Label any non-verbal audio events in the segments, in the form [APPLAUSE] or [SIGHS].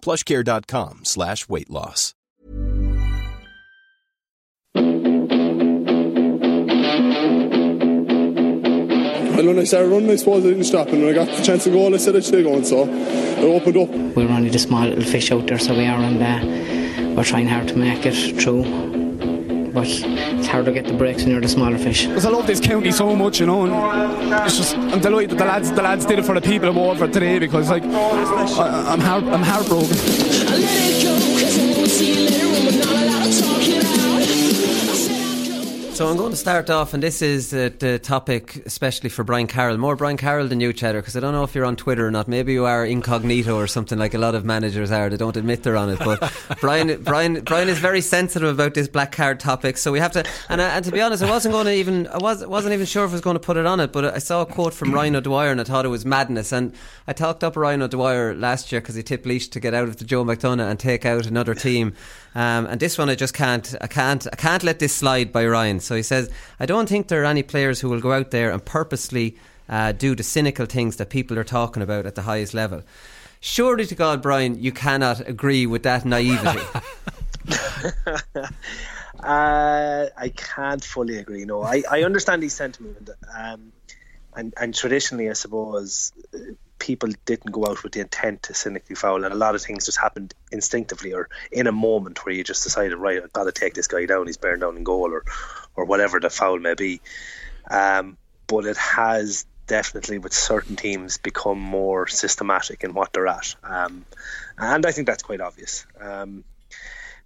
plushcare.com slash weight loss. And when I started running, I suppose I didn't stop. And when I got the chance to go, I said I should go. And so I opened up. We're only the small little fish out there, so we are, and uh, we're trying hard to make it through. But it's hard to get the breaks when you're the smaller fish. Because I love this county so much, you know. And it's just I'm delighted that the lads the lads did it for the people of Waterford today because like I, I'm heart, I'm heartbroken. So I'm going to start off, and this is uh, the topic, especially for Brian Carroll. More Brian Carroll than you, Cheddar, because I don't know if you're on Twitter or not. Maybe you are incognito or something like a lot of managers are. They don't admit they're on it. But [LAUGHS] Brian, Brian, Brian is very sensitive about this black card topic. So we have to. And, uh, and to be honest, I wasn't going to even. I was wasn't even sure if I was going to put it on it. But I saw a quote from Ryan O'Dwyer, and I thought it was madness. And I talked up Ryan O'Dwyer last year because he tipped Laois to get out of the Joe McDonagh and take out another team. Um, and this one, I just can't, I can't, I can't let this slide by Ryan. So he says, I don't think there are any players who will go out there and purposely uh, do the cynical things that people are talking about at the highest level. Surely to God, Brian, you cannot agree with that naivety. [LAUGHS] uh, I can't fully agree. No, I, I understand his sentiment, um, and and traditionally, I suppose people didn't go out with the intent to cynically foul, and a lot of things just happened instinctively or in a moment where you just decided, right, I've got to take this guy down. He's bearing down in goal, or or whatever the foul may be. Um, but it has definitely, with certain teams, become more systematic in what they're at, um, and I think that's quite obvious. Um,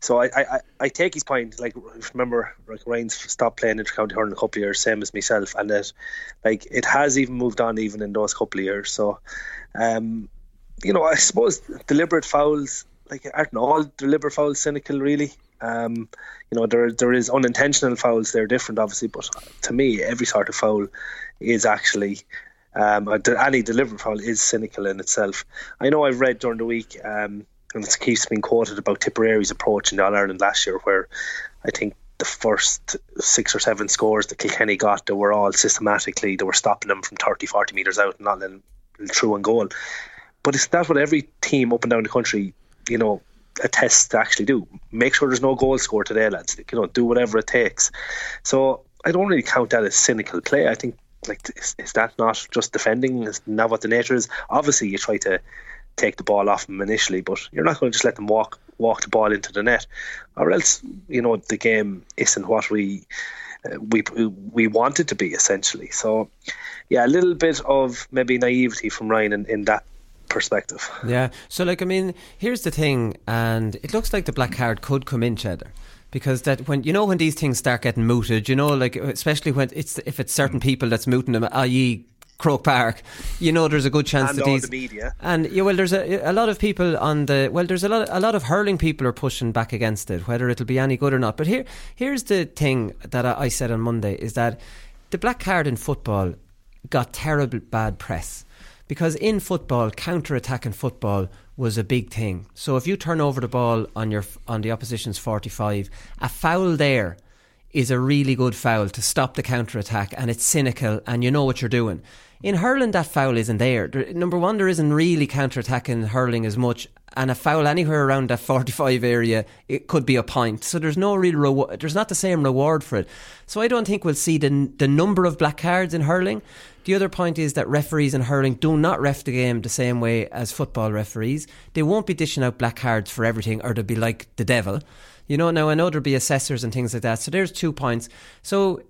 so I, I, I take his point. Like remember, like Ryan's stopped playing intercounty hurling a couple of years, same as myself, and that like it has even moved on even in those couple of years. So, um, you know, I suppose deliberate fouls like aren't all deliberate fouls cynical really. Um, you know, there there is unintentional fouls. They're different, obviously, but to me, every sort of foul is actually um, any deliberate foul is cynical in itself. I know I've read during the week. Um, and it keeps being quoted about Tipperary's approach in All Ireland last year, where I think the first six or seven scores that Kilkenny got, they were all systematically, they were stopping them from 30, 40 metres out and not letting through and goal. But it's not what every team up and down the country, you know, attests to actually do. Make sure there's no goal score today, lads. You know, do whatever it takes. So I don't really count that as cynical play. I think like is, is that not just defending? Is not what the nature is? Obviously, you try to take the ball off them initially, but you're not going to just let them walk walk the ball into the net, or else you know the game isn't what we uh, we we want it to be essentially. So yeah, a little bit of maybe naivety from Ryan in, in that perspective. Yeah. So like I mean, here's the thing, and it looks like the black card could come in, Cheddar because that when you know when these things start getting mooted, you know, like especially when it's if it's certain people that's mooting them, i.e. Croke Park, you know there's a good chance and that all these the media. and yeah, well, there's a, a lot of people on the well, there's a lot a lot of hurling people are pushing back against it, whether it'll be any good or not. But here here's the thing that I, I said on Monday is that the black card in football got terrible bad press because in football, counter attack in football was a big thing. So if you turn over the ball on your on the opposition's forty five, a foul there is a really good foul to stop the counter attack, and it's cynical, and you know what you're doing. In hurling, that foul isn't there. number one, there isn't really counter attacking hurling as much, and a foul anywhere around that 45 area, it could be a point. So there's no real reward. There's not the same reward for it. So I don't think we'll see the the number of black cards in hurling. The other point is that referees in hurling do not ref the game the same way as football referees. They won't be dishing out black cards for everything, or they'll be like the devil. You know, now I know there'll be assessors and things like that. So there's two points. So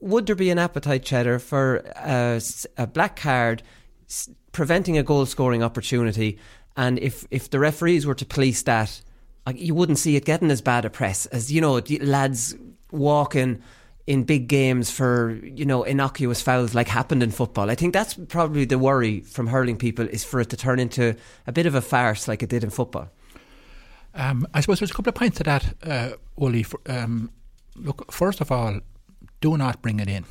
would there be an appetite, Cheddar, for a, a black card preventing a goal scoring opportunity? And if, if the referees were to police that, you wouldn't see it getting as bad a press as, you know, lads walking in big games for you know innocuous fouls like happened in football. I think that's probably the worry from hurling people is for it to turn into a bit of a farce like it did in football. Um, I suppose there's a couple of points to that, uh, Wooly. Um, look, first of all, do not bring it in.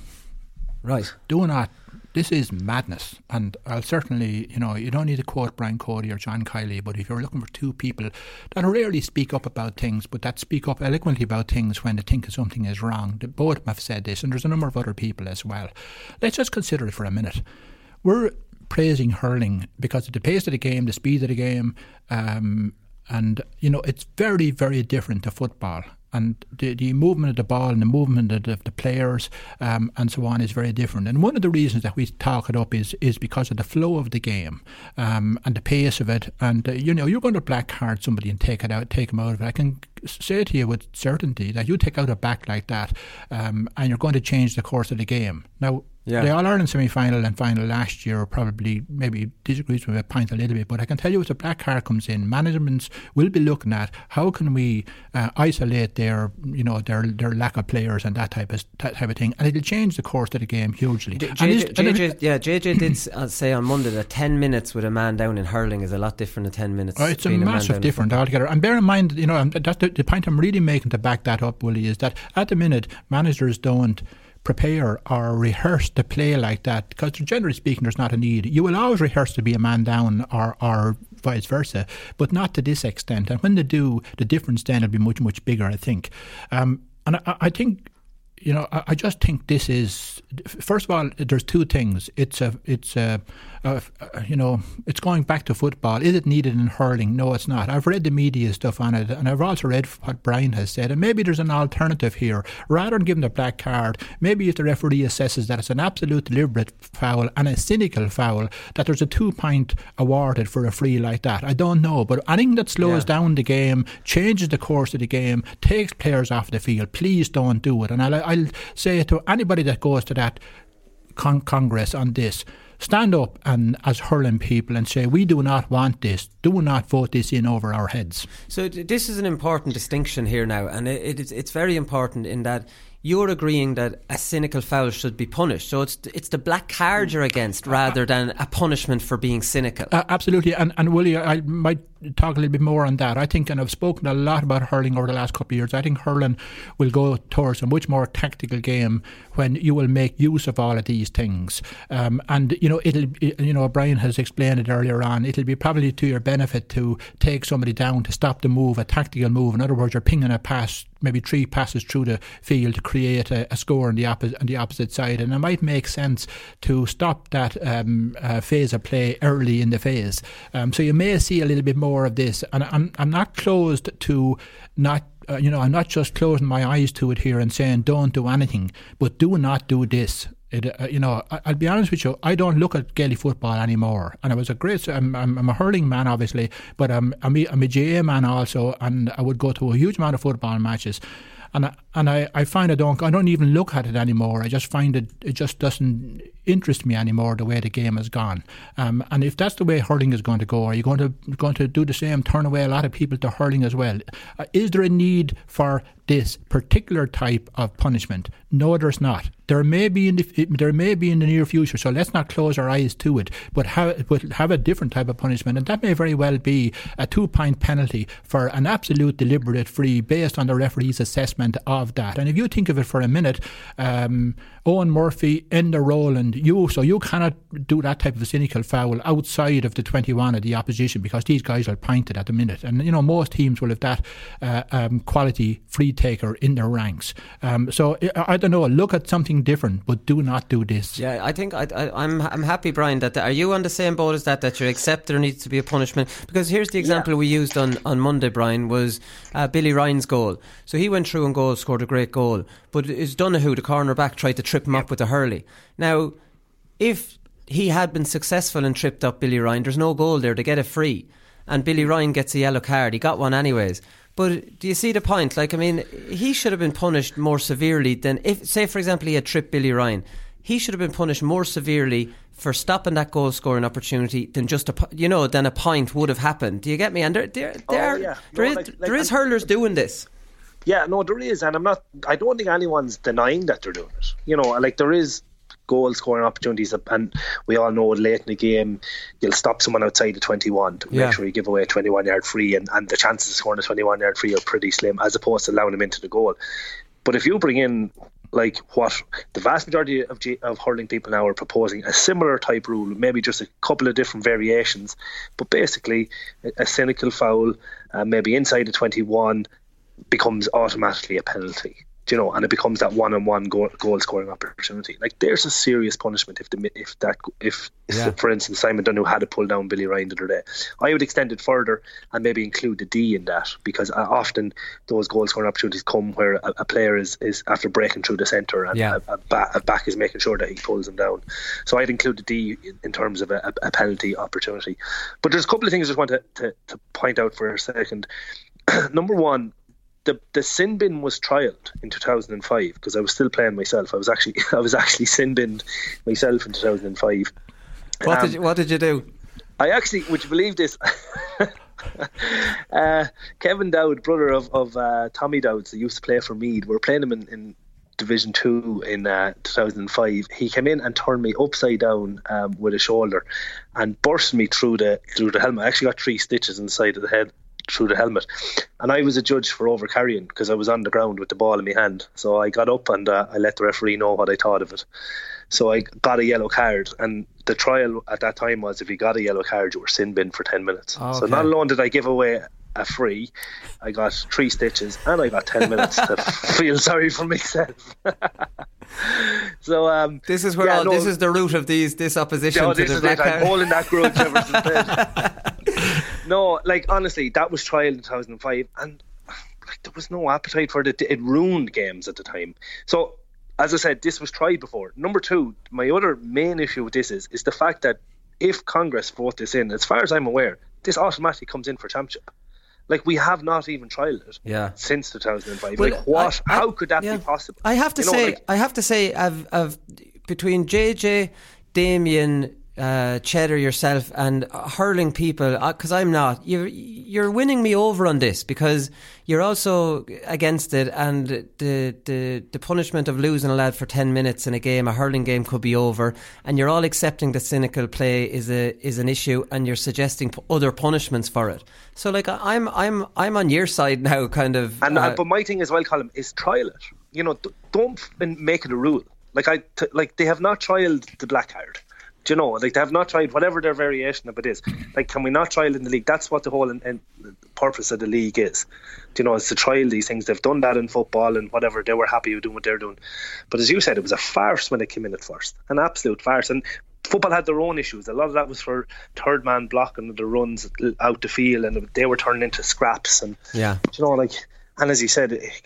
Right. Do not this is madness. And I'll certainly, you know, you don't need to quote Brian Cody or John Kiely, but if you're looking for two people that rarely speak up about things, but that speak up eloquently about things when they think something is wrong, both have said this, and there's a number of other people as well. Let's just consider it for a minute. We're praising hurling because of the pace of the game, the speed of the game, um, and you know it's very, very different to football and the, the movement of the ball and the movement of the, the players um, and so on is very different. And one of the reasons that we talk it up is is because of the flow of the game um, and the pace of it. And uh, you know, you're going to black card somebody and take it out, take them out of it. I can say to you with certainty that you take out a back like that, um, and you're going to change the course of the game. Now, yeah. The All Ireland semi final and final last year probably maybe disagrees with a point a little bit, but I can tell you if the black card comes in, managements will be looking at how can we uh, isolate their you know their their lack of players and that type of type of thing, and it'll change the course of the game hugely. J- JJ, JJ, yeah, JJ did uh, say on Monday that ten minutes with a man down in hurling is a lot different than ten minutes. Oh, it's a massive a different altogether. And bear in mind, you know, that's the, the point I'm really making to back that up, Willie, is that at the minute managers don't prepare or rehearse to play like that because generally speaking there's not a need you will always rehearse to be a man down or, or vice versa but not to this extent and when they do the difference then will be much much bigger I think um, and I, I think you know, I, I, just think this is first of all. There's two things. It's a, it's a, Uh, a, a, uh, you know, it's going back to football. Is it needed in hurling? No, it's not. I've read the media stuff on it, and I've also read what Brian has said. And maybe there's an alternative here. Rather than giving the black card, maybe if the referee assesses that it's an absolute deliberate foul and a cynical foul, that there's a two point awarded for a free like that. I don't know, but anything that slows yeah. down the game, changes the course of the game, takes players off the field, please don't do it. And I I'll say to anybody that goes to that con- Congress on this, stand up and as hurling people and say we do not want this. Do not vote this in over our heads. So this is an important distinction here now and it, it, it's very important in that you're agreeing that a cynical foul should be punished. So it's it's the black card you're against rather than a punishment for being cynical. Uh, absolutely, and and Willie, I might talk a little bit more on that. I think, and I've spoken a lot about hurling over the last couple of years. I think hurling will go towards a much more tactical game when you will make use of all of these things. Um, and you know, it'll you know, Brian has explained it earlier on. It'll be probably to your benefit to take somebody down to stop the move, a tactical move. In other words, you're pinging a pass, maybe three passes through the field to create a, a score on the opposite on the opposite side, and it might make sense to stop that um, uh, phase of play early in the phase. Um, so you may see a little bit more of this. And I'm, I'm not closed to not uh, you know, I'm not just closing my eyes to it here and saying don't do anything, but do not do this. It, uh, you know, I, will be honest with you. I don't look at Gaelic football anymore, and I was a great. I'm, I'm, I'm a hurling man, obviously, but I'm, I'm a, I'm a GAA man also, and I would go to a huge amount of football matches and I, and I, I find I don't I don't even look at it anymore. I just find it it just doesn't interest me anymore the way the game has gone. Um, and if that's the way hurling is going to go, are you going to going to do the same? Turn away a lot of people to hurling as well? Uh, is there a need for this particular type of punishment? No, there's not. There may be in the there may be in the near future. So let's not close our eyes to it, but have but have a different type of punishment, and that may very well be a two point penalty for an absolute deliberate free based on the referee's assessment of that. And if you think of it for a minute, um, Eoin Murphy, Enda Rowland, you so you cannot do that type of a cynical foul outside of the 21 of the opposition because these guys are pointed at the minute, and you know most teams will have that uh, um, quality free taker in their ranks. Um, so I, I don't know. Look at something something different, but do not do this. Yeah, I think I, am I'm, I'm happy, Brian. That are you on the same boat as that? That you accept there needs to be a punishment? Because here's the example yeah. we used on, on Monday, Brian, was uh, Billy Ryan's goal. So he went through and goal, scored a great goal, but it's Donoghue, the corner back, tried to trip him up with a hurley. Now if he had been successful and tripped up Billy Ryan, there's no goal there to get it free. And Billy Ryan gets a yellow card. He got one anyways. But do you see the point? Like, I mean, he should have been punished more severely than if, say, for example, he had tripped Billy Ryan. He should have been punished more severely for stopping that goal scoring opportunity than just a you know than a point would have happened. Do you get me? And there, there, there, oh, yeah. there no, is, like, like, there is hurlers doing this. Yeah, no, there is, and I'm not. I don't think anyone's denying that they're doing it. You know, like there is goal scoring opportunities, and we all know late in the game you'll stop someone outside the 21 to Yeah. make sure you give away a 21 yard free, and, and the chances of scoring a 21 yard free are pretty slim as opposed to allowing them into the goal. But if you bring in like what the vast majority of, G- of hurling people now are proposing, a similar type rule, maybe just a couple of different variations, but basically a, a cynical foul, uh, maybe inside the 21, becomes automatically a penalty. Do you know, and it becomes that one-on-one goal, goal scoring opportunity. Like there's a serious punishment if the if that if, Yeah. [LAUGHS] for instance Simon Dunn who had to pull down Billy Ryan the other day, I would extend it further and maybe include the D in that because uh, often those goal scoring opportunities come where a, a player is, is after breaking through the centre and Yeah. a, a, ba- a back is making sure that he pulls them down. So I'd include the D in, terms of a penalty opportunity. But there's a couple of things I just want to, to, to point out for a second. [CLEARS THROAT] Number one, the the sin bin was trialed in 2005 because I was still playing myself. I was actually [LAUGHS] I was actually sin binned myself in 2005. What Um, did you, what did you do? I actually, would you believe this? [LAUGHS] uh, Kevin Dowd, brother of, of uh, Tommy Dowd, that used to play for Meath, we are playing him in, in Division Two in uh, 2005. He came in and turned me upside down um, with a shoulder, and burst me through the through the helmet. I actually got three stitches in the side of the head through the helmet, and I was a judge for over carrying because I was on the ground with the ball in my hand. So I got up and uh, I let the referee know what I thought of it. So I got a yellow card, and the trial at that time was if you got a yellow card, you were sin bin for ten minutes. Oh, So not alone did I give away a free, I got three stitches, and I got ten minutes to [LAUGHS] feel sorry for myself. [LAUGHS] so um, This is where yeah, all, no, this is the root of these this opposition no, to this the is black it. I'm holding that grudge ever since then. [LAUGHS] no, like honestly, that was trial in 2005, and like there was no appetite for it. It ruined games at the time. So, as I said, this was tried before. Number two, my other main issue with this is is the fact that if Congress vote this in, as far as I'm aware, this automatically comes in for championship. Like we have not even trialed it Yeah. since 2005. Well, like what? I- I- How could that yeah. be possible? I have to You know, say, like- I have to say, I've, I've between JJ, Damien, uh, Cheddar, yourself, and uh, hurling people, because I'm not. You're you're winning me over on this because you're also against it, and the the the punishment of losing a lad for ten minutes in a game, a hurling game, could be over, and you're all accepting that cynical play is a is an issue, and you're suggesting p- other punishments for it. So, like, I'm I'm I'm on your side now, kind of. And uh, uh, but my thing as well, Colin, is trial it. You know, d- don't make it a rule. Like I, t- like they have not trialed the black card. Do you know? Like they have not tried whatever their variation of it is. Like, can we not trial in the league? That's what the whole in, in, purpose of the league is. Do you know? It's to trial these things. They've done that in football and whatever. They were happy with doing what they're doing. But as you said, it was a farce when it came in at first. An absolute farce. And football had their own issues. A lot of that was for third man blocking the runs out the field, and they were turning into scraps. And yeah. do you know, like, and as you said, it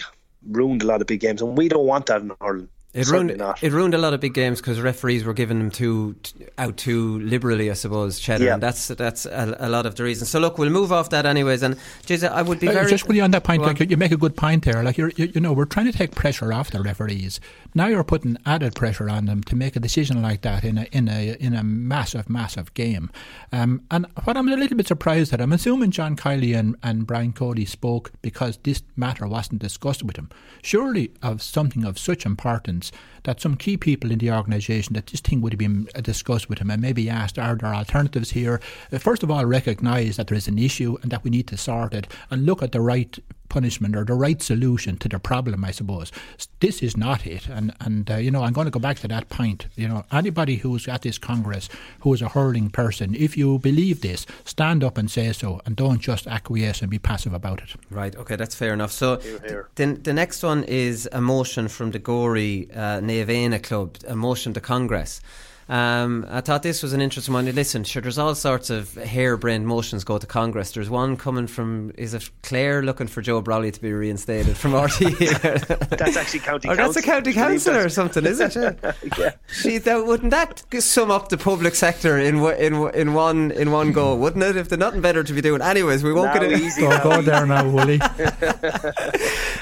ruined a lot of big games, and we don't want that in Ireland. It ruined, not. it ruined a lot of big games because referees were giving them too out too liberally, I suppose, Cheddar, Yeah. and that's that's a, a lot of the reason. So look, we'll move off that anyways. And Jason, I would be Uh, very just really on that point, like you make a good point there. Like you're, you, you know, we're trying to take pressure off the referees. Now you're putting added pressure on them to make a decision like that in a in a in a massive, massive game. Um, and what I'm a little bit surprised at, I'm assuming John Kiely and, and Brian Cody spoke because this matter wasn't discussed with him. Surely, of something of such importance that some key people in the organisation that this thing would have been uh, discussed with him and maybe asked, are there alternatives here? Uh, First of all, recognise that there is an issue and that we need to sort it and look at the right punishment or the right solution to the problem, I suppose. This is not it. And, and uh, you know, I'm going to go back to that point. You know, anybody who's at this Congress who is a hurling person, if you believe this, stand up and say so and don't just acquiesce and be passive about it. Right, okay, that's fair enough. So here. the, the next one is a motion from the Gorey uh, Naomh Éanna Club, a motion to Congress. Um, I thought this was an interesting one. Listen, sure, there's all sorts of harebrained motions go to Congress. There's one coming from, is it Clare looking for Joe Brolly to be reinstated from [LAUGHS] RTE? [LAUGHS] that's actually county or council. that's a county councillor or something, isn't it? [LAUGHS] Yeah. yeah. See, that, wouldn't that sum up the public sector in in in one in one go, wouldn't it? If there's nothing better to be doing. Anyways, we won't now get into Go, go there now, Willie.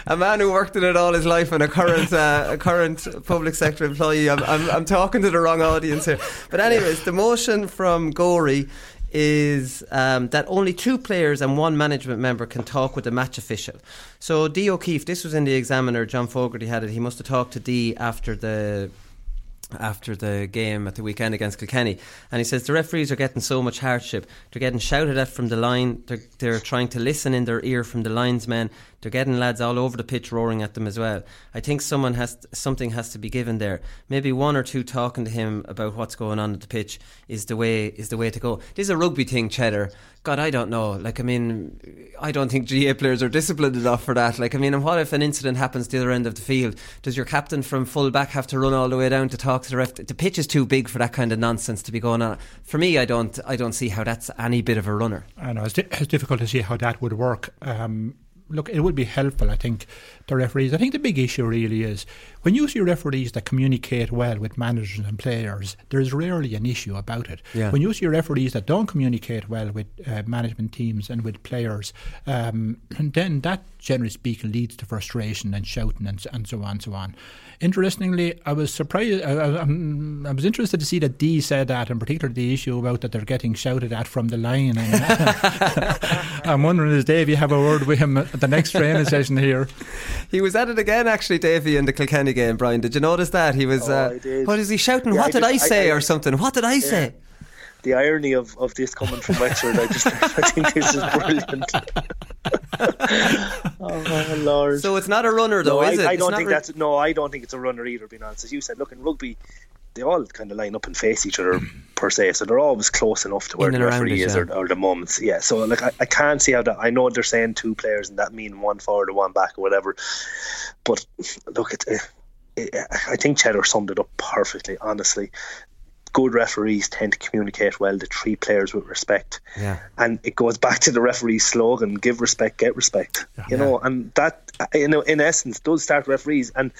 a man who worked in it all his life and a current uh, a current public sector employee. I'm, I'm, I'm talking to the wrong audience here. But anyways, the motion from Gorey is um, that only two players and one management member can talk with the match official. So D O'Keefe, this was in the Examiner. John Fogarty had it. He must have talked to D after the after the game at the weekend against Kilkenny. And he says the referees are getting so much hardship. They're getting shouted at from the line. They're, they're trying to listen in their ear from the linesmen. They're getting lads all over the pitch roaring at them as well. I think someone has something has to be given there. Maybe one or two talking to him about what's going on at the pitch is the way is the way to go. This is a rugby thing, Cheddar. God, I don't know. Like, I mean, I don't think GAA players are disciplined enough for that. Like, I mean, and what if an incident happens the other end of the field? Does your captain from full back have to run all the way down to talk to the ref? The pitch is too big for that kind of nonsense to be going on. For me, I don't, I don't see how that's any bit of a runner. I know it's, di- it's difficult to see how that would work. Um, look, it would be helpful, I think, the referees. I think the big issue really is when you see referees that communicate well with managers and players, there's rarely an issue about it. Yeah. When you see referees that don't communicate well with uh, management teams and with players, um, then that, generally speaking, leads to frustration and shouting and, and so on and so on. Interestingly, I was surprised. I, I, I, was interested to see that D said that, in particular the issue about that they're getting shouted at from the line. And [LAUGHS] I'm wondering, is Dave, you have a word with him at the next training session here? He was at it again, actually, Davey, in the Kilkenny game. Brian, did you notice that he was? Oh, uh, did. What is he shouting? Yeah, what I did just- I say, I- I- or something? What did I say? the irony of, of this coming from Wexford, I just [LAUGHS] I think this is brilliant. [LAUGHS] oh my lord! So it's not a runner, though, no, is I, it? I don't think re- that's no. I don't think it's a runner either. Being honest, as you said, look in rugby, they all kind of line up and face each other per se, so they're always close enough to where the referee is yeah. or, or the moments. Yeah, so like I, I can't see how that. I know they're saying two players and that mean one forward or one back or whatever, but look, it, it, I think Cheddar summed it up perfectly. Honestly, good referees tend to communicate well to treat players with respect. Yeah. And it goes back to the referee's slogan: "Give respect, get respect." You know, and that, you know, in essence, does start referees. And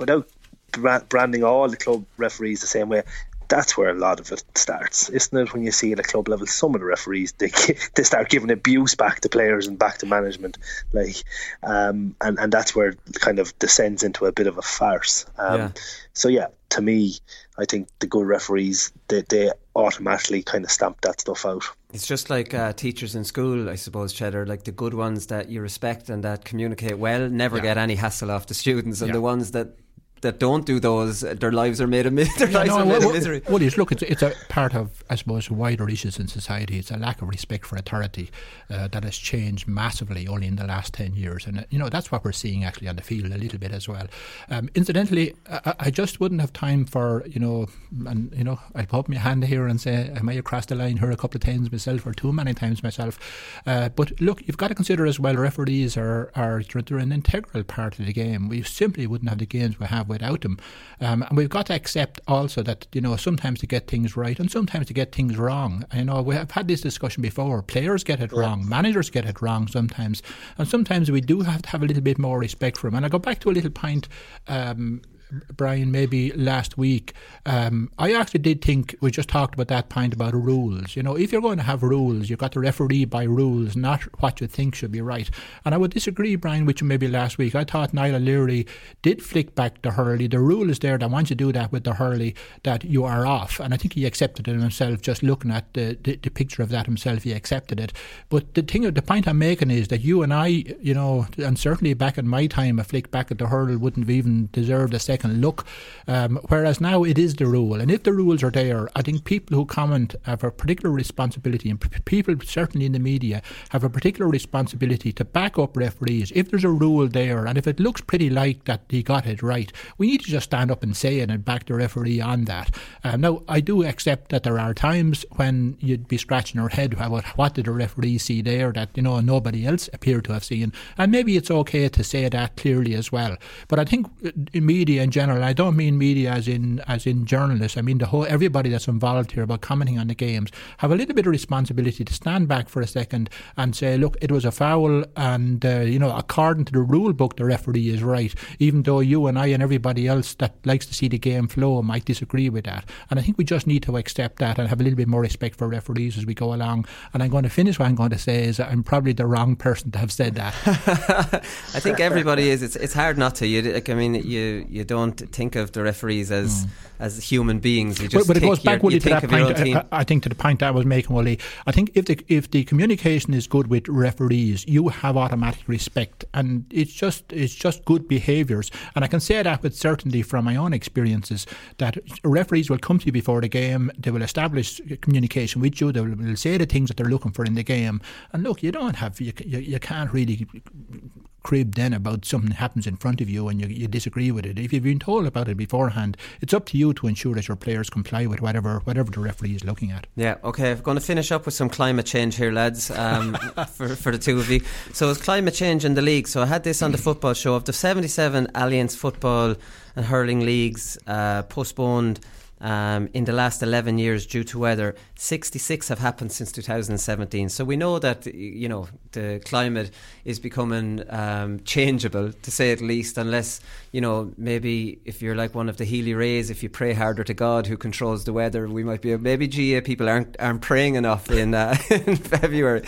without branding all the club referees the same way, that's where a lot of it starts, isn't it? When you see at a club level, some of the referees they [LAUGHS] they start giving abuse back to players and back to management, like, um, and and that's where it kind of descends into a bit of a farce. Um, Yeah. So yeah, to me, I think the good referees they they automatically kind of stamp that stuff out. It's just like uh, teachers in school, I suppose, Cheddar. Like the good ones that you respect and that communicate well never get any hassle off the students, and Yeah. the ones that that don't do those, their lives are made of mi- [LAUGHS] their lives No, are made well, of misery. Well, it's, look, it's, it's a part of, I suppose, wider issues in society. It's a lack of respect for authority uh, that has changed massively only in the last 10 years. And, uh, you know, that's what we're seeing actually on the field a little bit as well. Um, incidentally, I, I just wouldn't have time for, you know, and, you know, I put my hand here and say, I may have crossed the line here a couple of times myself or too many times myself. Uh, but look, you've got to consider as well, referees are, are they're an integral part of the game. We simply wouldn't have the games we have without them. Um, and we've got to accept also that, you know, sometimes to get things right and sometimes to get things wrong. You know, we have had this discussion before. Players get it wrong, managers get it wrong sometimes. And sometimes we do have to have a little bit more respect for them. And I go back to a little point. Um, Brian, maybe last week, um, I actually did think we just talked about that point about rules. You know, if you're going to have rules, you've got to referee by rules, not what you think should be right. And I would disagree, Brian, with you maybe last week. I thought Niall Leary did flick back the Hurley. The rule is there that once you do that with the Hurley, that you are off. And I think he accepted it himself, just looking at the, the, the picture of that himself, he accepted it. But the thing, the point I'm making is that you and I, you know, and certainly back in my time, a flick back at the hurl wouldn't have even deserved a second look. Um, whereas now it is the rule. And if the rules are there, I think people who comment have a particular responsibility, and p- people certainly in the media have a particular responsibility to back up referees. If there's a rule there, and if it looks pretty like that he got it right, we need to just stand up and say it and back the referee on that. Um, now, I do accept that there are times when you'd be scratching your head about what did the referee see there that you know nobody else appeared to have seen, and maybe it's okay to say that clearly as well. But I think uh, media in general. I don't mean media as in as in journalists. I mean the whole everybody that's involved here about commenting on the games have a little bit of responsibility to stand back for a second and say, look, it was a foul, and uh, you know, according to the rule book, the referee is right, even though you and I and everybody else that likes to see the game flow might disagree with that. And I think we just need to accept that and have a little bit more respect for referees as we go along. And I'm going to finish what I'm going to say is I'm probably the wrong person to have said that. [LAUGHS] I think everybody is. It's it's hard not to. You, like, I mean, you you don't think of the referees as. Mm as human beings. You just but, but it goes back, Willie, to that point. I, I, think to the point I was making, Willie. I think if the if the communication is good with referees, you have automatic respect, and it's just it's just good behaviours. And I can say that with certainty from my own experiences that referees will come to you before the game. They will establish communication with you. They will, will say the things that they're looking for in the game. And look, you don't have you, you, you can't really crib then about something that happens in front of you and you, you disagree with it. If you've been told about it beforehand, it's up to you to ensure that your players comply with whatever whatever the referee is looking at. Yeah, okay. I'm going to finish up with some climate change here, lads, um, [LAUGHS] for, for the two of you. So it's climate change in the league. So I had this on the football show. Of the 77 Allianz football and hurling leagues uh, postponed um, in the last 11 years due to weather. 66 have happened since 2017. So we know that you know the climate is becoming um, changeable, to say at least, unless you know maybe if you're like one of the Healy-Raes, if you pray harder to God who controls the weather, we might be maybe GAA people aren't aren't praying enough in, uh, [LAUGHS] in February.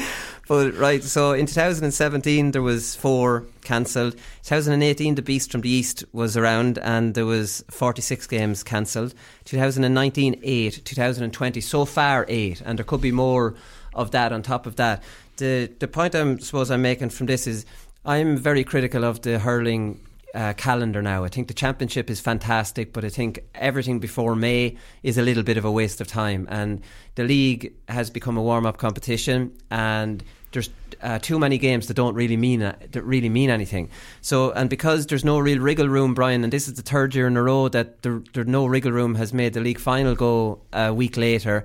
But right, so in 2017 there was four cancelled. 2018 the Beast from the East was around and there was 46 games cancelled. 2019 8, 2020 so far 8 and there could be more of that on top of that. The the point I suppose I'm making from this is I'm very critical of the hurling uh, calendar now. I think the championship is fantastic, but I think everything before May is a little bit of a waste of time. And the league has become a warm up competition, and there's uh, too many games that don't really mean that really mean anything. So, and because there's no real wriggle room, Brian, and this is the third year in a row that there no wriggle room has made the league final go a week later.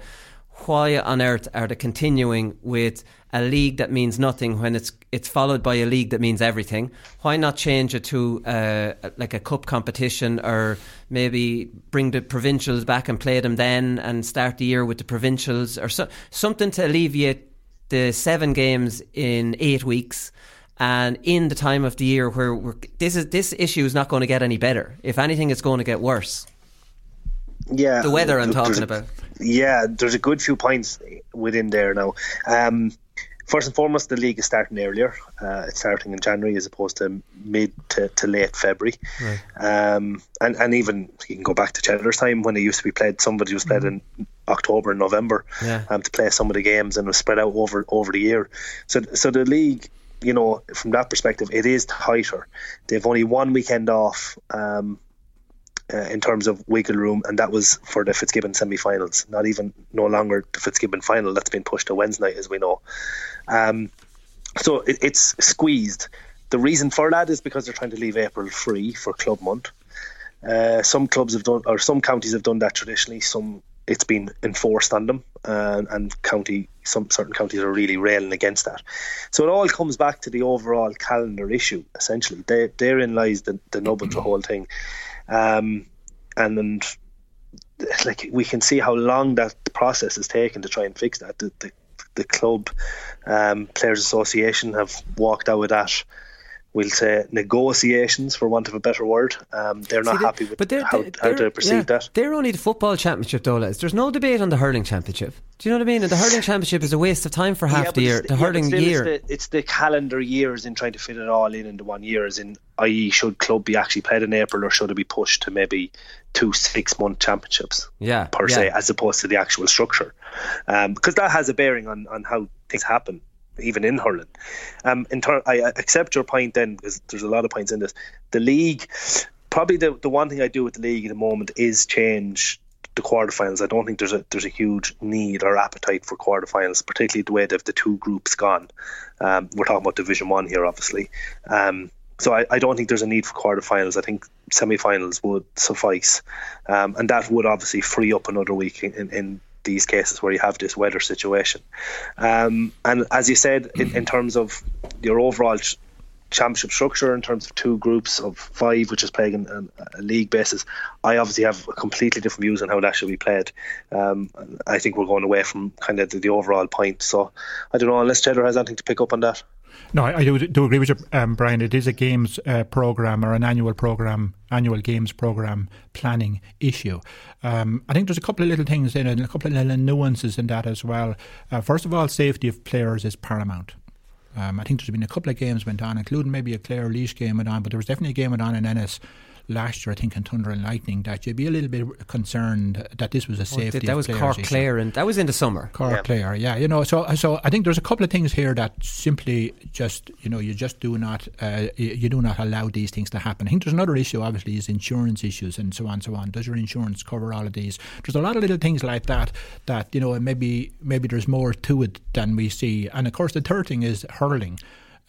Why on earth are they continuing with a league that means nothing when it's it's followed by a league that means everything. Why not change it to uh, like a cup competition, or maybe bring the provincials back and play them then, and start the year with the provincials, or so, something to alleviate the seven games in eight weeks. And in the time of the year where this is this issue is not going to get any better. If anything, it's going to get worse. Yeah, the weather I'm talking about. Yeah, there's a good few points within there now. Um, First and foremost, the league is starting earlier. Uh, it's starting in January as opposed to mid to, to late February. Right. Um, and, and even you can go back to Cheddar's time when it used to be played. Somebody was played mm-hmm. in October and November yeah. um, to play some of the games, and it was spread out over over the year. So so the league, you know, from that perspective, it is tighter. They've only one weekend off. Um, uh, in terms of wiggle room, and that was for the Fitzgibbon semi-finals. Not even no longer the Fitzgibbon final that's been pushed to Wednesday night, as we know. Um, so it, it's squeezed. The reason for that is because they're trying to leave April free for club month. Uh, some clubs have done, or some counties have done that traditionally. Some it's been enforced on them, uh, and county some certain counties are really railing against that. So it all comes back to the overall calendar issue. Essentially, they, therein lies the, the nub of the whole thing. Um, and, like we can see how long that process has taken to try and fix that. The, the, the club um, players association have walked out with that we'll say negotiations for want of a better word. Um, they're not See, happy with but they're, how, they're, how to perceive yeah, that. They're only the football championship though, Les. There's no debate on the hurling championship. Do you know what I mean? And the hurling championship is a waste of time for half yeah, the year. The, hurling year. It's the, it's the, calendar years in trying to fit it all in into one year. As in, i.e., should club be actually played in April or should it be pushed to maybe two six month championships? Yeah, per yeah. se, as opposed to the actual structure, um, because that has a bearing on on how things happen even in hurling. Um, in ter- I accept your point then because there's a lot of points in this. The league, probably the, the one thing I do with the league at the moment is change the quarterfinals. I don't think there's a there's a huge need or appetite for quarterfinals, particularly the way that the two groups gone. Um, we're talking about Division One here, obviously. Um, so I, I, don't think there's a need for quarterfinals. I think semi-finals would suffice, um, and that would obviously free up another week in, in these cases where you have this weather situation. Um, and as you said, in, in, terms of your overall championship structure in terms of two groups of five, which is playing on a league basis. I obviously have completely different views on how that should be played. Um, I think we're going away from kind of the, the, overall point. So I don't know unless Cheddar has anything to pick up on that. No, I, do, do agree with you, um, Brian. It is a games uh, program or an annual program, annual games program planning issue. Um, I think there's a couple of little things in it, and a couple of little nuances in that as well. Uh, first of all, safety of players is paramount. Um, I think there's been a couple of games went on, including maybe a Clare Laois game went on, but there was definitely a game went on in Ennis last year, I think, in Thunder and Lightning, that you'd be a little bit concerned that this was a safety. that was Cork Clare, and that was in the summer. Cork yeah. Clare, yeah, you know. So, so I think there's a couple of things here that simply just, you know, you just do not, uh, you do not allow these things to happen. I think there's another issue, obviously, is insurance issues and so on, and so on. Does your insurance cover all of these? There's a lot of little things like that that you know, maybe maybe there's more to it than we see. And of course, the third thing is hurling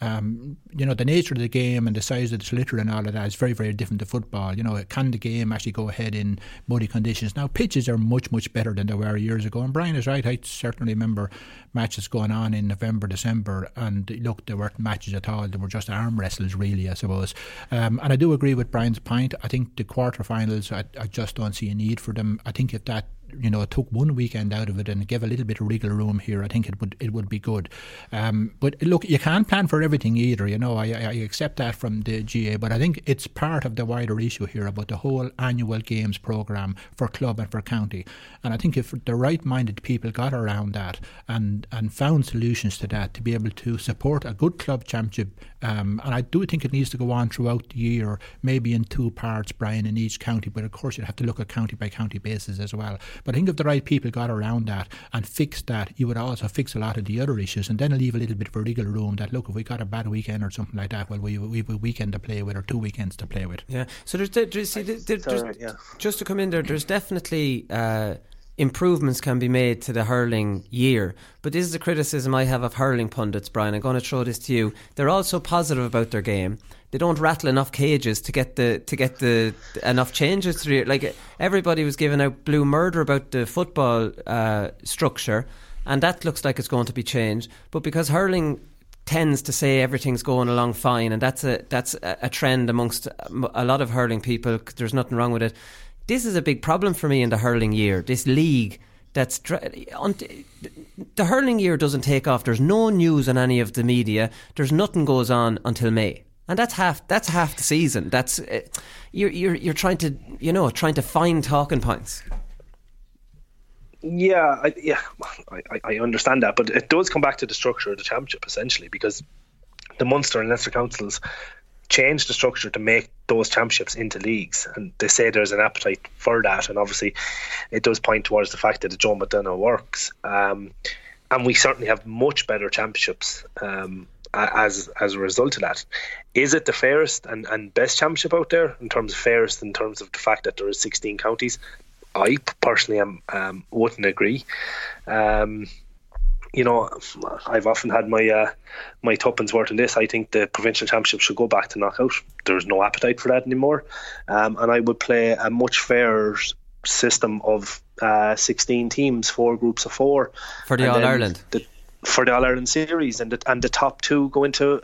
um, you know, the nature of the game and the size of the sliotar and all of that is very, very different to football. You know, can the game actually go ahead in muddy conditions? Now, pitches are much, much better than they were years ago. And Brian is right. I certainly remember matches going on in November, December, and look, there weren't matches at all. They were just arm wrestles, really, I suppose. Um, and I do agree with Brian's point. I think the quarterfinals, I, I just don't see a need for them. I think if that you know took one weekend out of it and gave a little bit of wriggle room here, I think it would it would be good. Um, but look, you can't plan for everything either. You know, I, I accept that from the GAA, but I think it's part of the wider issue here about the whole annual games program for club and for county. And I think if the right-minded people got around that and and found solutions to that to be able to support a good club championship, um, and I do think it needs to go on throughout the year, maybe in two parts, Brian, in each county. But of course, you'd have to look at county by county basis as well. But I think if the right people got around that and fixed that, you would also fix a lot of the other issues and then leave a little bit of a wriggle room that, look, if we got a bad weekend or something like that, well, we, we have a weekend to play with or two weekends to play with. Yeah. So there's, there's, see, there's, there's yeah. just to come in there, there's definitely. Uh, improvements can be made to the hurling year. But this is a criticism I have of hurling pundits, Brian. I'm going to throw this to you. They're all so positive about their game they don't rattle enough cages to get the to get the enough changes through. Like everybody was giving out blue murder about the football uh, structure, and that looks like it's going to be changed. But because hurling tends to say everything's going along fine, and that's a that's a trend amongst a lot of hurling people. There's nothing wrong with it. This is a big problem for me in the hurling year. This league that's the hurling year doesn't take off. There's no news on any of the media. There's nothing goes on until May and that's half that's half the season. That's uh, you're you're you're trying to you know trying to find talking points. Yeah, I, yeah, I, I understand that, but it does come back to the structure of the championship essentially because the Munster and Leinster councils changed the structure to make those championships into leagues, and they say there's an appetite for that, and obviously it does point towards the fact that the Joe McDonagh works. Um, and we certainly have much better championships um, as as a result of that. Is it the fairest and, and best championship out there in terms of fairest in terms of the fact that there is 16 counties? I personally am um, wouldn't agree. Um, you know, I've often had my uh, my tuppence worth in this. I think the provincial championship should go back to knockout. There's no appetite for that anymore, um, and I would play a much fairer system of uh, 16 teams, four groups of four for the All Ireland. The, for the All Ireland series, and the, and the top two go into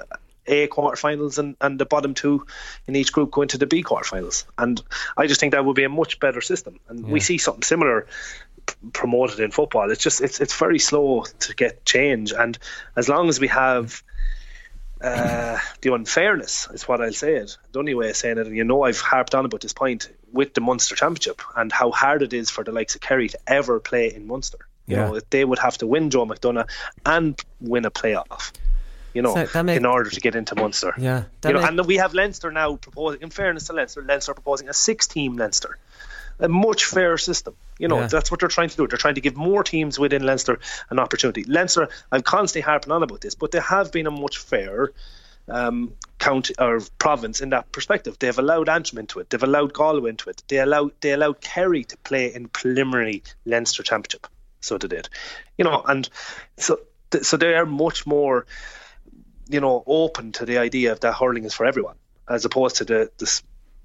A quarterfinals, and, and the bottom two in each group go into the B quarterfinals. And I just think that would be a much better system. And yeah. we see something similar promoted in football. It's just it's it's very slow to get change, and as long as we have uh, the unfairness is what I'll say it. The only way of saying it, and you know I've harped on about this point with the Munster Championship and how hard it is for the likes of Kerry to ever play in Munster. You yeah. know, they would have to win Joe McDonagh and win a playoff. You know, so make, in order to get into Munster. Yeah, you know, make, and we have Leinster now proposing. In fairness to Leinster, Leinster proposing a six-team Leinster, a much fairer system. You know, yeah. that's what they're trying to do. They're trying to give more teams within Leinster an opportunity. Leinster, I'm constantly harping on about this, but they have been a much fairer um, county or province in that perspective. They've allowed Antrim into it. They've allowed Galway into it. They allowed they allowed Kerry to play in preliminary Leinster Championship so they did. You know, and so so they are much more, you know, open to the idea of that hurling is for everyone, as opposed to the the,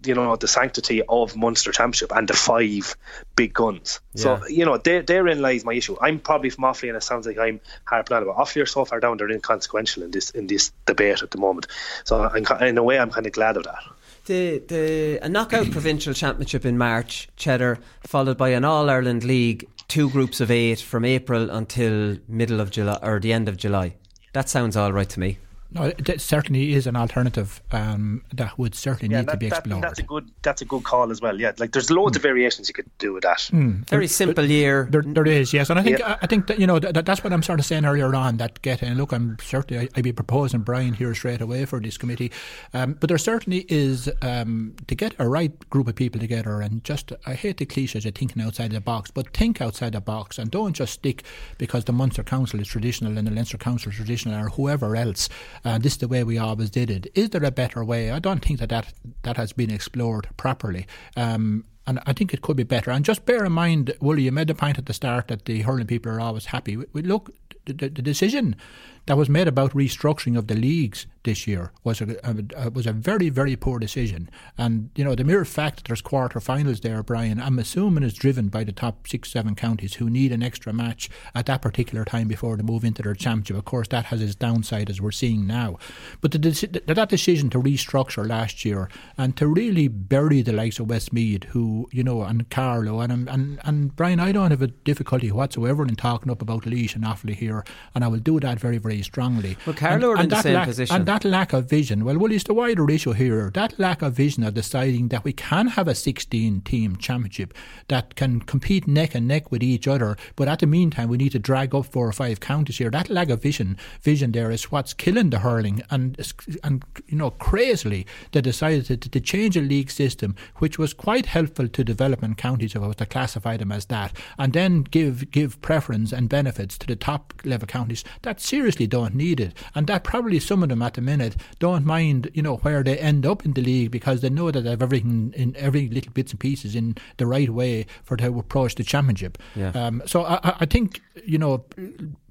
you know the sanctity of Munster Championship and the five big guns. So you know there, therein lies my issue. I'm probably from Offaly, and it sounds like I'm harping on about Offaly are so far down they're inconsequential in this in this debate at the moment. So I'm, in a way I'm kind of glad of that. The the a knockout provincial championship in March, Cheddar, followed by an All Ireland League, two groups of eight from April until middle of July or the end of July. That sounds all right to me. No, that certainly is an alternative um, that would certainly need to that- be that- explored. that's a good that's a good call as well. Yeah, like there's loads of variations you could do with that. Hmm. Very simple year. There, there is, yes, and I think Yeah. I think that, you know that, that's what I'm sort of saying earlier on. That get and look, I'm certainly I, I'd be proposing Brian here straight away for this committee, um, but there certainly is um, to get a right group of people together and just I hate the cliches of thinking outside the box, but think outside the box and don't just stick because the Munster Council is traditional and the Leinster Council is traditional or whoever else. Uh, this is the way we always did it. Is there a better way? I don't think that that, that has been explored properly. Um, and I think it could be better. And just bear in mind, Willie, you made the point at the start that the hurling people are always happy. We, we look, the, the, the decision that was made about restructuring of the leagues this year was a, a, was a very very poor decision. And you know the mere fact that there's quarter finals there, Brian, I'm assuming is driven by the top six seven counties who need an extra match at that particular time before they move into their championship. Of course, that has its downside as we're seeing now. But the, that decision to restructure last year and to really bury the likes of Westmeath, who you know, and Carlow and and and Brian, I don't have a difficulty whatsoever in talking up about Laois and Offaly here, and I will do that very very strongly. Well, Carlow and, are in the that same lack, position. And that lack of vision, well, well, it's the wider issue here. That lack of vision of deciding that we can have a 16 team championship that can compete neck and neck with each other, but at the meantime, we need to drag up four or five counties here. That lack of vision, vision there is what's killing the hurling. And, and you know, crazily, they decided to, to change a league system, which was quite helpful to development counties if I was to classify them as that, and then give, give preference and benefits to the top level counties that seriously don't need it. And that probably some of them at the minute don't mind, you know, where they end up in the league because they know that they have everything in every little bits and pieces in the right way for to approach the championship. Yeah. Um, so I- I think, you know,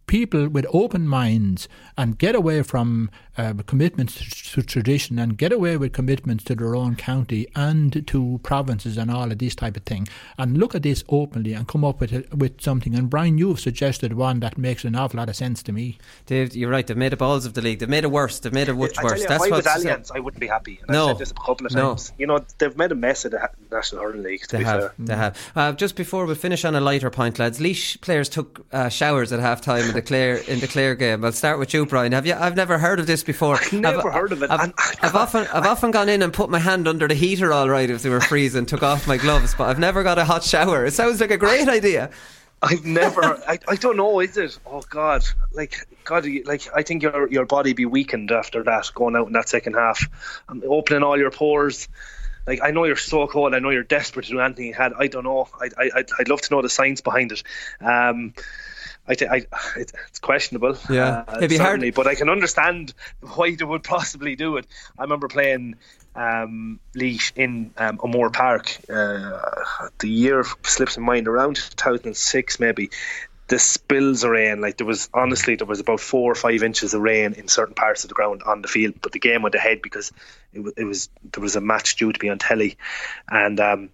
people with open minds and get away from uh, commitments to tradition and get away with commitments to their own county and to provinces and all of this type of thing and look at this openly and come up with a, with something and Brian you've suggested one that makes an awful lot of sense to me Dave, you're right. They've made a balls of the league. They've made it worse. They've made it much I tell worse. you, That's if I was what's- I wouldn't be happy. And No. I've said this a couple of No. times. You know, they've made a mess of the National Hurling League. To They be have, fair. they have. Uh, just before we finish on a lighter point, lads, Laois players took uh, showers at half time in the Clare in the Clare game. I'll start with you, Brian. Have you? I've never heard of this before. I've never heard of it. I've, I've often, I've often gone in and put my hand under the heater, all right, if they were freezing, took off my gloves, but I've never got a hot shower. It sounds like a great idea. I've never. I, I don't know. Is it? Oh God! Like God! Like I think your your body be weakened after that going out in that second half, um, opening all your pores. Like I know you're so cold. I know you're desperate to do anything you had. I don't know. I I I'd, I'd love to know the science behind it. Um, I, th- I [SIGHS] it's questionable. Yeah. uh, It'd be hard- certainly, but I can understand [LAUGHS] why they would possibly do it. I remember playing um, Laois in um, O'Moore Park. Uh, the year slips my mind around 2006 maybe. The spills of rain, like there was honestly there was about four or five inches of rain in certain parts of the ground on the field, but the game went ahead because it, it was there was a match due to be on telly, and um,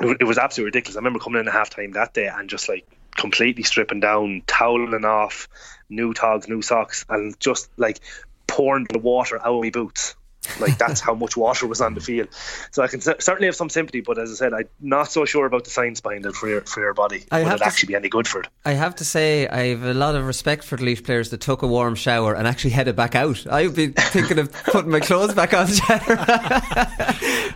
it, it was absolutely ridiculous. I remember coming in at half time that day and just like completely stripping down, toweling off, new togs, new socks, and just like pouring the water out of my boots. Like that's [LAUGHS] how much water was on the field. So I can cer- certainly have some sympathy, but as I said, I'm not so sure about the science behind it for your for your body. I Would have it to actually be any good for it? I have to say, I have a lot of respect for the Leaf players that took a warm shower and actually headed back out. I would be thinking of putting my clothes back on. [LAUGHS]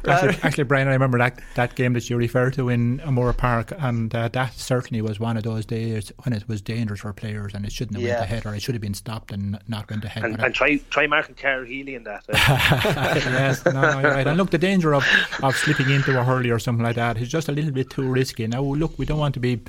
Actually, actually, Brian, I remember that, that game that you referred to in O'Moore Park, and uh, that certainly was one of those days when it was dangerous for players, and it shouldn't have Yeah. went ahead, or it should have been stopped and not went ahead. And, But, and try try marking Cahir Healy in that. uh, [LAUGHS] [LAUGHS] yes, no, no, you're right. And look, the danger of, of slipping into a hurley or something like that is just a little bit too risky. Now, look, we don't want to be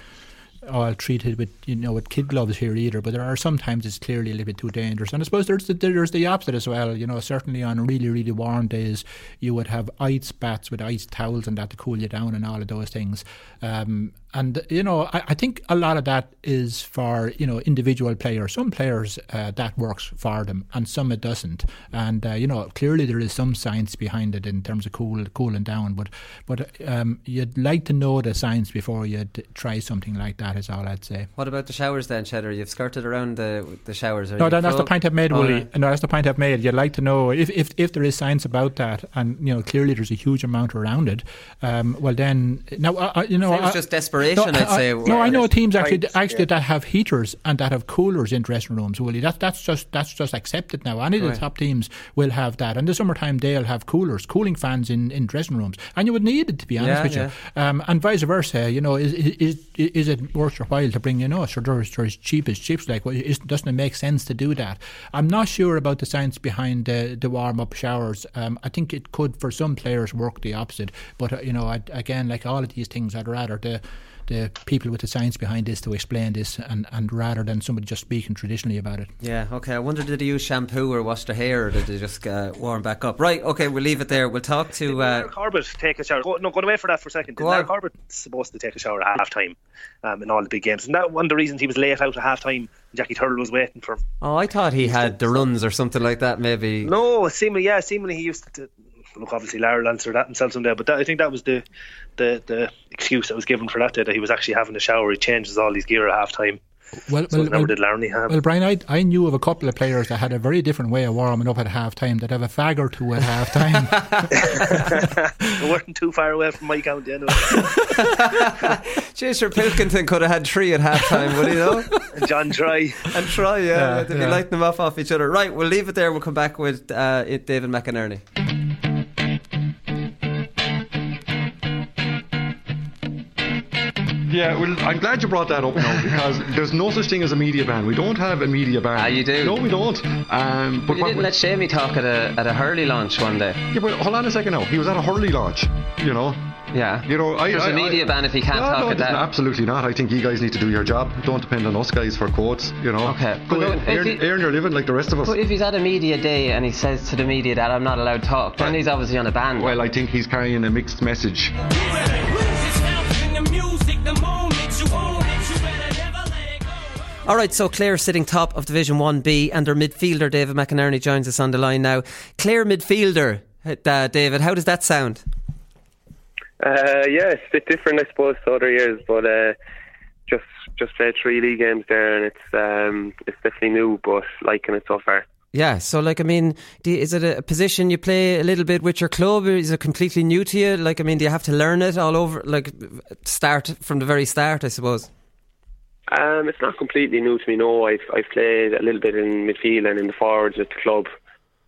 all treated with you know with kid gloves here either, but there are sometimes it's clearly a little bit too dangerous. And I suppose there's the, there's the opposite as well. You know, certainly on really really warm days, you would have ice baths with ice towels and that to cool you down and all of those things. Um, and you know, I, I, think a lot of that is for you know individual players. Some players uh, that works for them, and some it doesn't. And uh, you know, clearly there is some science behind it in terms of cool cooling down. But but um, you'd like to know the science before you try something like that. Is all I'd say. What about the showers then, Cheddar? You've skirted around the the showers. no, that, that's the point I've made, Willie. No, that's the point I've made. You'd like to know if, if if there is science about that, and you know, clearly there's a huge amount around it. Um, well, then now uh, you know, it's just No, I'd say. no, I know teams actually actually yeah. that have heaters and that have coolers in dressing rooms. Willie, that that's just that's just accepted now. Any of the top teams will have that. In the summertime, they'll have coolers, cooling fans in, in dressing rooms, and you would need it to be honest yeah, with you. Um, and vice versa, you know, is, is is it worth your while to bring in us or there's, there's cheap as chips? Like, well, doesn't it make sense to do that? I'm not sure about the science behind the, the warm up showers. Um, I think it could for some players work the opposite, but uh, you know, I, again, like all of these things, I'd rather the the people with the science behind this to explain this, and, and rather than somebody just speaking traditionally about it. Yeah, okay. I wonder did they use shampoo or wash their hair, or did they just uh, warm back up? Right, okay, we'll leave it there. We'll talk to. Uh, Corbett take a shower. Go, no, go away for that for a second. Did Corbett supposed to take a shower at half time um, in all the big games? And that one of the reasons he was late out at half time. Jackie Tyrrell was waiting for. Oh, I thought he had the runs or something like that. Maybe. No, seemingly, yeah, seemingly he used to look, obviously Larry will answer that himself someday, but that, I think that was the, the the excuse that was given for that day that he was actually having a shower. He changes all his gear at half time. Well, so well, well, did Larry have. well, Brian, I, I knew of a couple of players that had a very different way of warming up at half time. That have a fag or two at half time. we [LAUGHS] weren't too far away from my count anyway. [LAUGHS] Jason Pilkington could have had three at half time, would he know? [LAUGHS] And John Try. And Try, yeah. yeah they'd yeah. be lighting them off off each other. Right, we'll leave it there. We'll come back with uh, David McInerney. Yeah, well, I'm glad you brought that up now [LAUGHS] because there's no such thing as a media ban. We don't have a media ban. Ah, you do? No, we don't. Um, but you didn't let Shamey talk at a at a Hurley launch one day. Yeah, but hold on a second now. He was at a Hurley launch. You know. Yeah. You know, I, There's I, a media I, ban if he can't no, talk no, at that. Absolutely not. I think you guys need to do your job. Don't depend on us guys for quotes. You know. Okay. Go but earn, he, earn, your living like the rest of us. But if he's at a media day and he says to the media that I'm not allowed to talk, then he's obviously on a ban. Well, I think he's carrying a mixed message. All right, so Clare sitting top of Division 1B and their midfielder, David McInerney, joins us on the line now. Clare midfielder, uh, David, how does that sound? Uh, yeah, it's a bit different, I suppose, to other years, but uh, just just played three league games there, and it's um, it's definitely new, but liking it so far. Yeah, so like I mean, you, is it a position you play a little bit with your club? Or is it completely new to you? Like I mean, do you have to learn it all over, like start from the very start? I suppose. Um, it's not completely new to me. No, I've I've played a little bit in midfield and in the forwards at the club,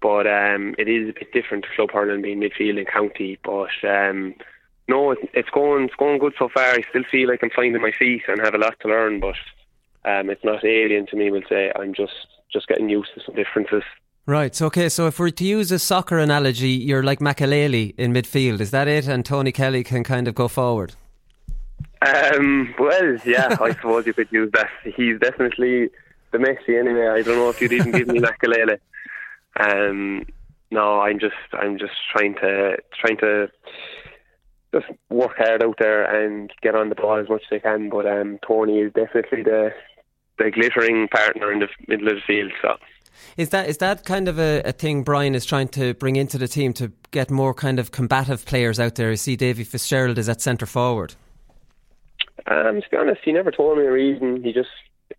but um, it is a bit different to club hurling being midfield in county. But um, no, it's, it's going it's going good so far. I still feel like I'm finding my feet and have a lot to learn, but um, it's not alien to me. We'll say I'm just just getting used to some differences. Right. So, okay. So, if we're to use a soccer analogy, you're like Makelele in midfield. Is that it? And Tony Kelly can kind of go forward. Um, well, yeah, I [LAUGHS] suppose you could use that. He's definitely the Messi anyway. I don't know if you'd even give me Makelele. Um, no, I'm just I'm just trying to trying to just work hard out there and get on the ball as much as I can. But um, Tony is definitely the the glittering partner in the middle of the field. So. Is that is that kind of a, a, thing Brian is trying to bring into the team to get more kind of combative players out there? You see Davy Fitzgerald is at centre forward. Um, to be honest, he never told me a reason. He just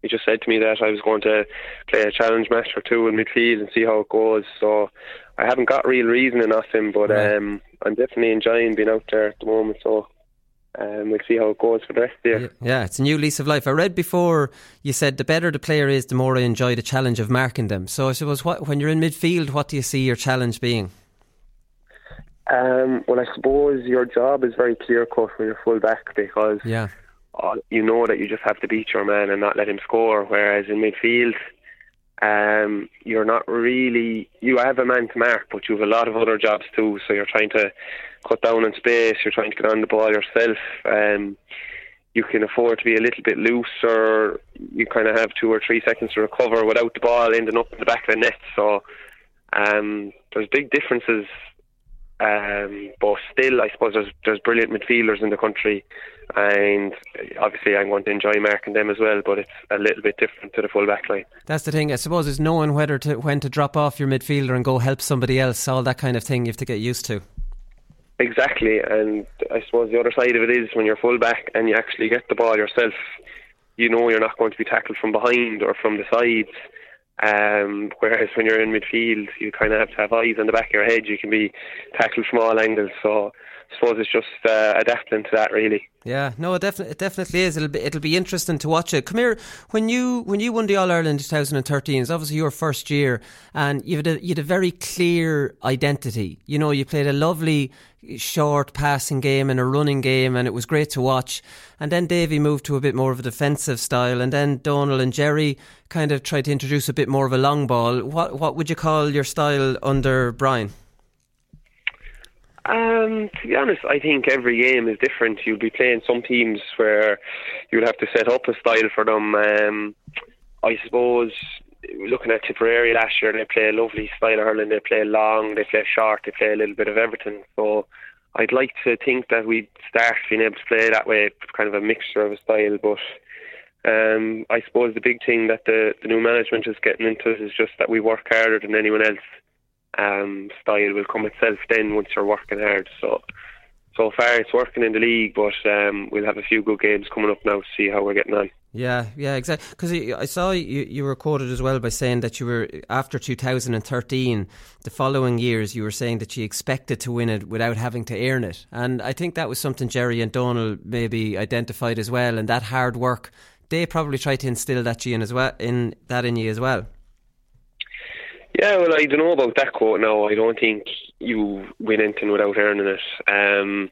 he just said to me that I was going to play a challenge match or two in midfield and see how it goes. So I haven't got real reasoning off him, but right. um, I'm definitely enjoying being out there at the moment. So um, we'll see how it goes for the rest of the year. Yeah, it's a new lease of life. I read before you said the better the player is, the more I enjoy the challenge of marking them. So I suppose what, when you're in midfield, what do you see your challenge being? Um, well, I suppose your job is very clear cut when you're full back because yeah you know that you just have to beat your man and not let him score. Whereas in midfield, um, you're not really you have a man to mark, but you have a lot of other jobs too. So you're trying to cut down in space. You're trying to get on the ball yourself. Um, you can afford to be a little bit loose, or you kind of have two or three seconds to recover without the ball ending up in the back of the net. So um, there's big differences Um, but still, I suppose there's there's brilliant midfielders in the country, and obviously I'm going to enjoy marking them as well. But it's a little bit different to the full back line. That's the thing. I suppose is knowing whether to when to drop off your midfielder and go help somebody else. All that kind of thing you have to get used to. Exactly, and I suppose the other side of it is when you're full back and you actually get the ball yourself, you know you're not going to be tackled from behind or from the sides. Um, whereas when you're in midfield, you kind of have to have eyes on the back of your head. You can be tackled from all angles. So I suppose it's just uh, adapting to that, really. Yeah, no, it definitely, it definitely is. It'll be, it'll be interesting to watch it. Come here, when you when you won the All Ireland 2013, it's obviously your first year, and you had a, you had a very clear identity. You know, you played a lovely short passing game and a running game, and it was great to watch. And then Davy moved to a bit more of a defensive style, and then Donal and Jerry kind of tried to introduce a bit more of a long ball. What what would you call your style under Brian? Um, to be honest, I think every game is different. You'll be playing some teams where you'll have to set up a style for them. Um, I suppose looking at Tipperary last year, and they play a lovely style of hurling. They play long, they play short, they play a little bit of everything. So I'd like to think that we'd start being able to play that way, kind of a mixture of a style. But um, I suppose the big thing that the, the new management is getting into is just that we work harder than anyone else um, style will come itself then once you're working hard. So so far it's working in the league, but um, we'll have a few good games coming up now to see how we're getting on. Yeah, yeah, exactly. Because I saw you, you were quoted as well by saying that you were after 2013, the following years, you were saying that you expected to win it without having to earn it, and I think that was something Jerry and Donal maybe identified as well, and that hard work. They probably tried to instill that in as well, in that in you as well. Yeah, well, I don't know about that quote now. I don't think you win anything without earning it. Um,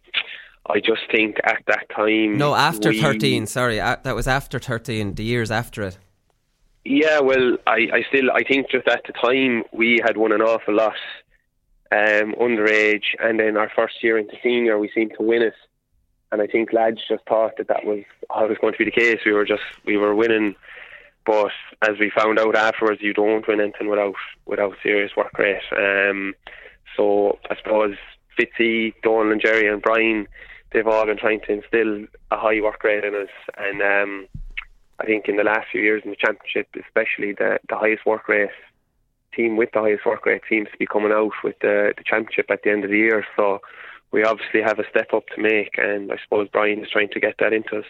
I just think at that time. No, after we, 13, sorry. that was after 13, the years after it. Yeah, well, I, I still, I think just at the time we had won an awful lot um, underage, and then our first year into senior, we seemed to win it. And I think lads just thought that that was how it was going to be the case. We were just, we were winning but as we found out afterwards, you don't win anything without without serious work rate. Um, so I suppose Fitzy, Don, and Jerry and Brian, they've all been trying to instill a high work rate in us. And um, I think in the last few years in the championship, especially the the highest work rate team with the highest work rate seems to be coming out with the, the championship at the end of the year. So we obviously have a step up to make, and I suppose Brian is trying to get that into us.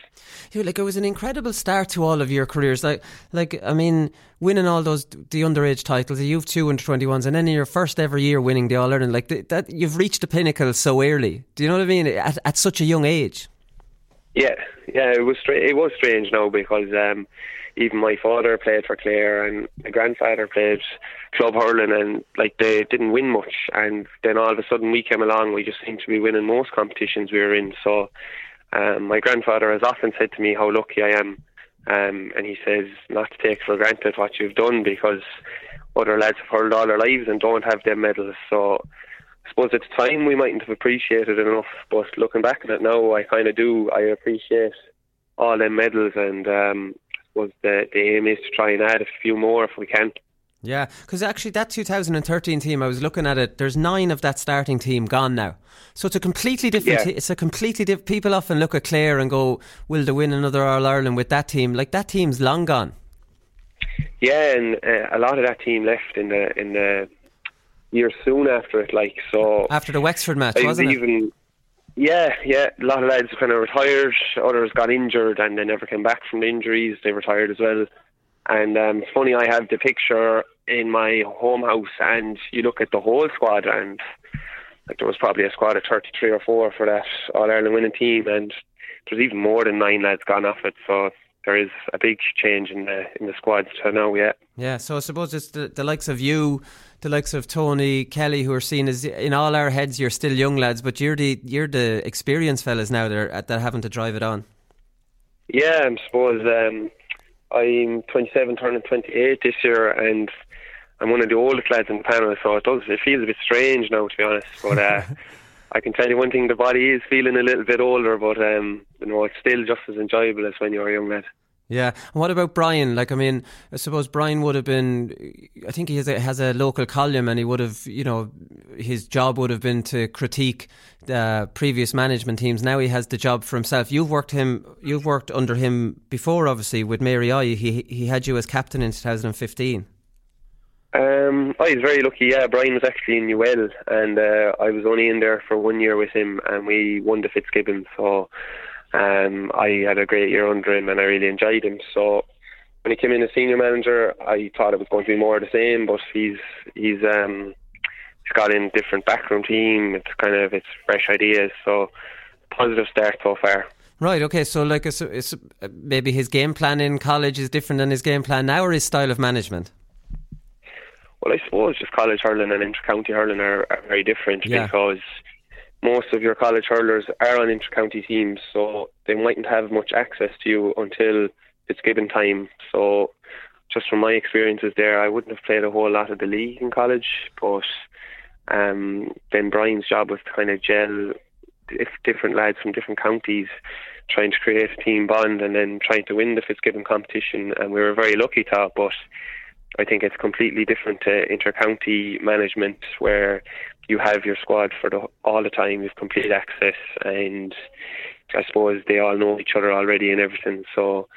Yeah, like it was an incredible start to all of your careers. Like, like I mean, winning all those the underage titles, you've two under twenty ones, and then in your first ever year winning the All Ireland, like that, you've reached the pinnacle so early. Do you know what I mean? At, at such a young age. Yeah, yeah, it was stra- it was strange now because um, even my father played for Clare and my grandfather played club hurling and like they didn't win much. And then all of a sudden we came along we just seemed to be winning most competitions we were in. So um, my grandfather has often said to me how lucky I am. Um, and he says not to take for granted what you've done because other lads have hurled all their lives and don't have their medals. So I suppose at the time we mightn't have appreciated it enough. But looking back at it now I kind of do. I appreciate all them medals and um, Suppose the, the aim is to try and add a few more if we can. Yeah, because actually that 2013 team, I was looking at it. There's nine of that starting team gone now, so it's a completely different. Yeah. It's a completely different. People often look at Clare and go, "Will they win another All Ireland with that team?" Like that team's long gone. Yeah, and uh, a lot of that team left in the in the year soon after it. Like so, after the Wexford match, wasn't even, it? Yeah, yeah. A lot of lads kind of retired. Others got injured and they never came back from the injuries. They retired as well. And um, it's funny, I have the picture in my home house, and you look at the whole squad, and like there was probably a squad of 33 or 4 for that All Ireland winning team, and there's even more than nine lads gone off it. So there is a big change in the in the squad to now, yeah. Yeah, so I suppose it's the, the likes of you, the likes of Tony Kelly, who are seen as in all our heads, you're still young lads, but you're the you're the experienced fellas now that are, that having to drive it on. Yeah, I suppose um, I'm 27, turning 28 this year, and I'm one of the oldest lads in the panel, so it does it feels a bit strange now, to be honest. But uh, [LAUGHS] I can tell you one thing: the body is feeling a little bit older, but um, you know it's still just as enjoyable as when you were a young lad. Yeah. And what about Brian? Like, I mean, I suppose Brian would have been. I think he has a, has a local column, and he would have, you know, his job would have been to critique the previous management teams. Now he has the job for himself. You've worked him. You've worked under him before, obviously, with Mary I. He he had you as captain in 2015. Um, I was very lucky. Yeah, Brian was actually in UL, and uh, I was only in there for one year with him, and we won the Fitzgibbon. So um, I had a great year under him, and I really enjoyed him. So when he came in as senior manager, I thought it was going to be more of the same. But he's he's um, he's got in a different backroom team. It's kind of it's fresh ideas. So positive start so far. Right. Okay. So, like, it's, it's, maybe his game plan in college is different than his game plan now, or his style of management. Well, I suppose just college hurling and inter-county hurling are, are very different yeah. because most of your college hurlers are on inter-county teams, so they mightn't have much access to you until it's given time. So, just from my experiences there, I wouldn't have played a whole lot of the league in college, but um, then Brian's job was to kind of gel if different lads from different counties trying to create a team bond and then trying to win the Fitzgibbon competition and we were very lucky to but I think it's completely different to inter-county management where you have your squad for the, all the time, you've complete access, and I suppose they all know each other already and everything. So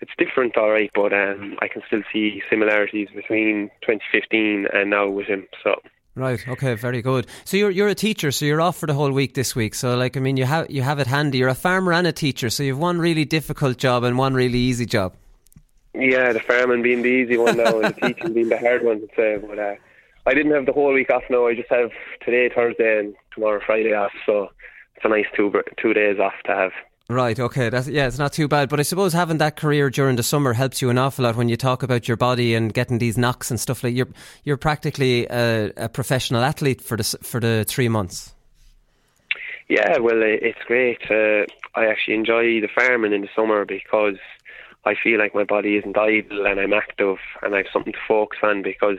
it's different, all right, but um, I can still see similarities between 2015 and now with him. So. Right. Okay. Very good. So you're you're a teacher, so you're off for the whole week this week. So like, I mean, you have you have it handy. You're a farmer and a teacher, so you've one really difficult job and one really easy job. Yeah, the farming being the easy one now, and the [LAUGHS] teaching being the hard one to say. But uh, I didn't have the whole week off now. I just have today Thursday and tomorrow Friday off. So it's a nice two two days off to have. Right. Okay. That's yeah. It's not too bad. But I suppose having that career during the summer helps you an awful lot when you talk about your body and getting these knocks and stuff like. You're you're practically a, a professional athlete for the for the three months. Yeah. Well, it's great. Uh, I actually enjoy the farming in the summer because I feel like my body isn't idle and I'm active and I have something to focus on because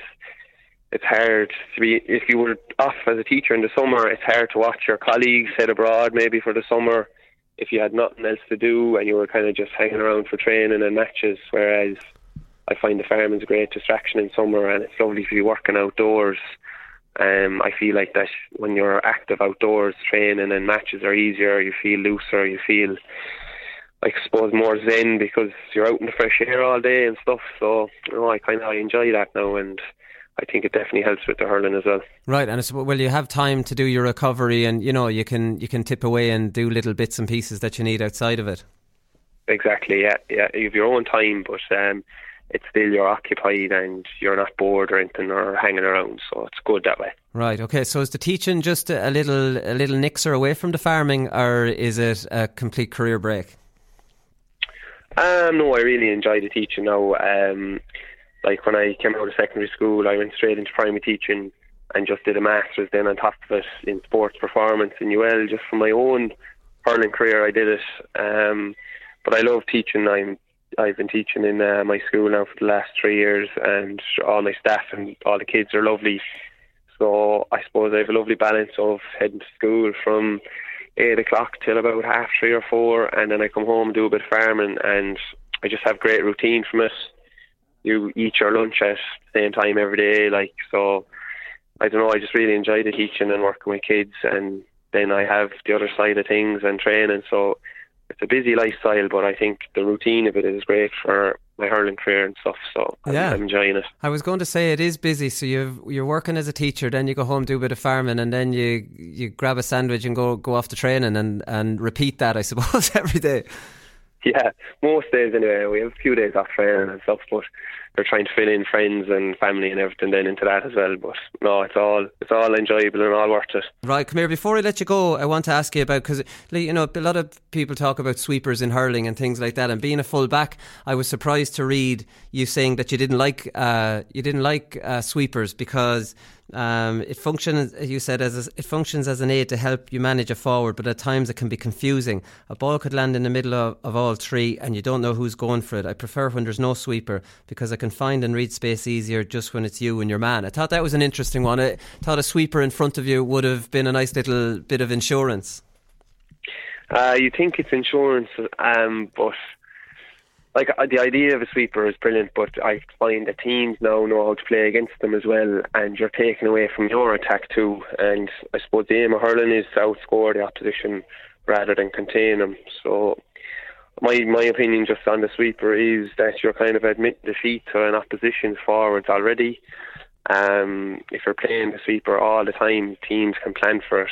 it's hard to be if you were off as a teacher in the summer it's hard to watch your colleagues head abroad maybe for the summer if you had nothing else to do and you were kind of just hanging around for training and matches whereas I find the farming's a great distraction in summer and it's lovely to be working outdoors um, I feel like that when you're active outdoors training and matches are easier you feel looser you feel I suppose more zen because you're out in the fresh air all day and stuff. So you know, I kind of I enjoy that now, and I think it definitely helps with the hurling as well. Right, and it's, well, you have time to do your recovery, and you know you can you can tip away and do little bits and pieces that you need outside of it. Exactly. Yeah, yeah. You have your own time, but um, it's still you're occupied and you're not bored or anything or hanging around. So it's good that way. Right. Okay. So is the teaching just a little a little nixer away from the farming, or is it a complete career break? Um, no, I really enjoy the teaching now. Um, like when I came out of secondary school, I went straight into primary teaching and just did a master's then on top of it in sports performance in UL. Just for my own hurling career, I did it. Um, but I love teaching. I'm I've been teaching in uh, my school now for the last three years, and all my staff and all the kids are lovely. So I suppose I have a lovely balance of heading to school from eight o'clock till about half three or four, and then I come home do a bit of farming, and I just have great routine from it. You eat your lunch at the same time every day, like so. I don't know. I just really enjoy the teaching and working with kids, and then I have the other side of things and training. So it's a busy lifestyle, but I think the routine of it is great for my hurling career and stuff. So yeah. I'm enjoying it. I was going to say it is busy. So you you're working as a teacher, then you go home do a bit of farming, and then you you grab a sandwich and go go off to training and and repeat that. I suppose [LAUGHS] every day. [LAUGHS] Yeah, most days anyway. We have a few days off training and stuff, but they're trying to fill in friends and family and everything then into that as well. But no, it's all it's all enjoyable and all worth it. Right, come here. Before I let you go, I want to ask you about because you know a lot of people talk about sweepers in hurling and things like that. And being a full back, I was surprised to read you saying that you didn't like uh, you didn't like uh, sweepers because um, it functions, you said, as a, it functions as an aid to help you manage a forward, but at times it can be confusing. A ball could land in the middle of, of all three, and you don't know who's going for it. I prefer when there's no sweeper because I can find and read space easier just when it's you and your man. I thought that was an interesting one. I thought a sweeper in front of you would have been a nice little bit of insurance. Uh, you think it's insurance, um, but like uh, the idea of a sweeper is brilliant, but I find that teams now know how to play against them as well, and you're taken away from your attack too. And I suppose the aim of hurling is to outscore the opposition rather than contain them. So my my opinion just on the sweeper is that you're kind of admitting defeat to an opposition's forwards already. Um, if you're playing the sweeper all the time, teams can plan for it.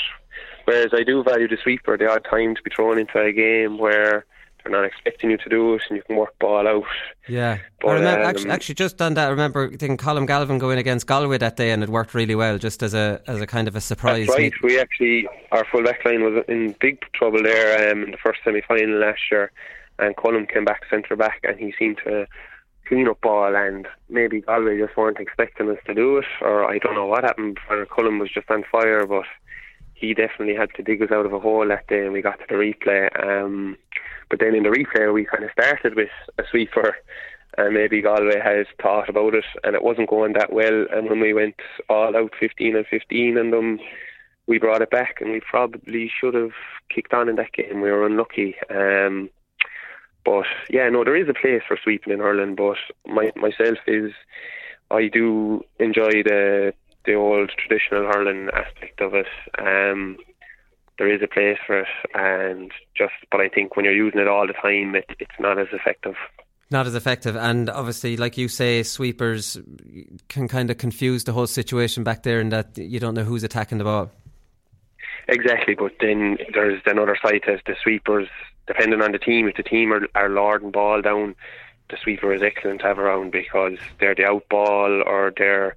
Whereas I do value the sweeper the odd time to be thrown into a game where they're not expecting you to do it and you can work ball out. Yeah. But, remember, um, actually, actually, just on that, I remember thinking Colm Galvin going against Galway that day and it worked really well just as a as a kind of a surprise. Right. We actually, our full back line was in big trouble there um, in the first semi final last year and Colm came back centre back and he seemed to clean up ball and maybe Galway just weren't expecting us to do it or I don't know what happened. Colm was just on fire but he definitely had to dig us out of a hole that day and we got to the replay. Um, but then in the replay we kind of started with a sweeper and maybe Galway has thought about it and it wasn't going that well and when we went all out 15 and 15 and them we brought it back and we probably should have kicked on in that game. We were unlucky. Um, but yeah, no, there is a place for sweeping in hurling. But my myself is, I do enjoy the the old traditional hurling aspect of it. Um, there is a place for it, and just but I think when you're using it all the time, it, it's not as effective. Not as effective, and obviously, like you say, sweepers can kind of confuse the whole situation back there, in that you don't know who's attacking the ball. Exactly, but then there's another side as the sweepers depending on the team, if the team are, are lording ball down, the sweeper is excellent to have around because they're the out ball or they're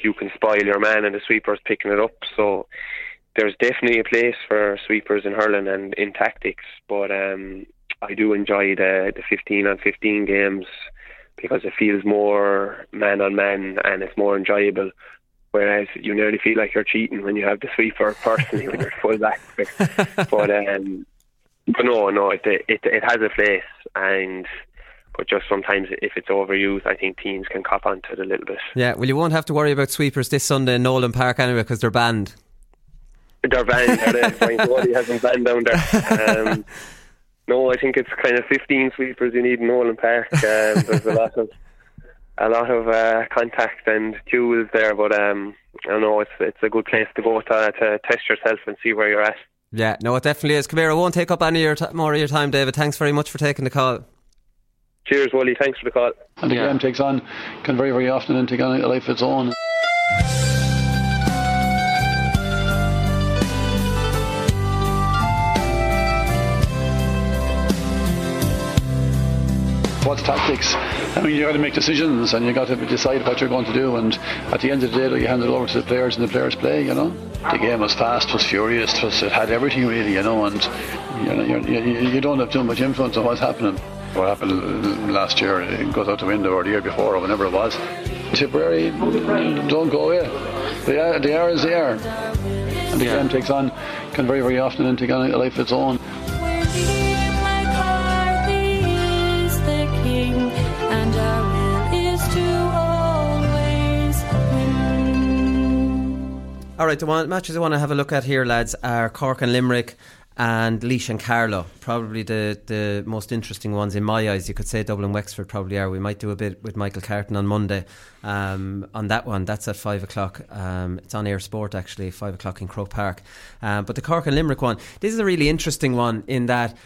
you can spoil your man and the sweeper's picking it up. So there's definitely a place for sweepers in hurling and in tactics, but um, I do enjoy the the 15 on 15 games because it feels more man on man and it's more enjoyable. Whereas you nearly feel like you're cheating when you have the sweeper personally when you're full back. [LAUGHS] but um, but no, no, it, it it has a place, and but just sometimes if it's overused, I think teams can cop onto it a little bit. Yeah, well, you won't have to worry about sweepers this Sunday in Nolan Park anyway because they're banned. They're banned. [LAUGHS] Nobody has them banned down there. Um, no, I think it's kind of 15 sweepers you need in Nolan Park. Um, there's a lot of a lot of uh, contact and duels there, but um, I know it's it's a good place to go to to test yourself and see where you're at. Yeah, no, it definitely is. Here, I won't take up any t- more of your time, David. Thanks very much for taking the call. Cheers, Wally. Thanks for the call. And the yeah. game takes on, can very, very often take on a life of its own. what's tactics? I mean, you got to make decisions and you got to decide what you're going to do. And at the end of the day, you hand it over to the players and the players play. You know, the game was fast, was furious, it, was, it had everything really. You know, and you know you, you don't have too much influence on what's happening. What happened last year it goes out the window, or the year before, or whenever it was. Tipperary don't go away. They are, they are as they are. And the yeah. game takes on, can very, very often and take on a life of its own. All right, the one, matches I want to have a look at here, lads, are Cork and Limerick and Laois and Carlow. Probably the, the most interesting ones in my eyes. You could say Dublin Wexford probably are. We might do a bit with Michael Carton on Monday um, on that one. That's at five o'clock. Um, it's on Eir Sport actually, five o'clock in Croke Park. Um, but the Cork and Limerick one, this is a really interesting one in that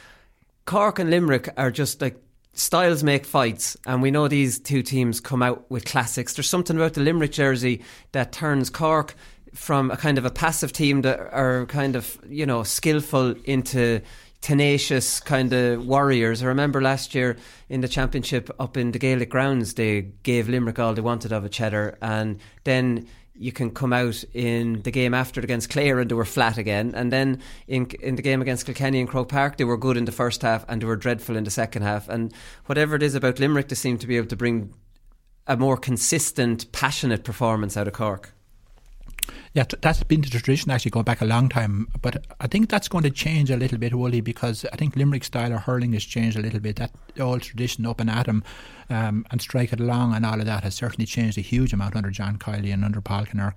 Cork and Limerick are just like styles make fights, and we know these two teams come out with classics. There's something about the Limerick jersey that turns Cork from a kind of a passive team that are kind of you know skillful into tenacious kind of warriors. I remember last year in the championship up in the Gaelic grounds, they gave Limerick all they wanted of a cheddar, and then you can come out in the game after against Clare and they were flat again, and then in in the game against Kilkenny and Croke Park they were good in the first half and they were dreadful in the second half. And whatever it is about Limerick, they seem to be able to bring a more consistent, passionate performance out of Cork. Yeah, that's been the tradition actually going back a long time. But I think that's going to change a little bit, Wooly, because I think Limerick style of hurling has changed a little bit. That old tradition up and at um, and strike it along and all of that has certainly changed a huge amount under John Kiely and under Paul Kinnerk.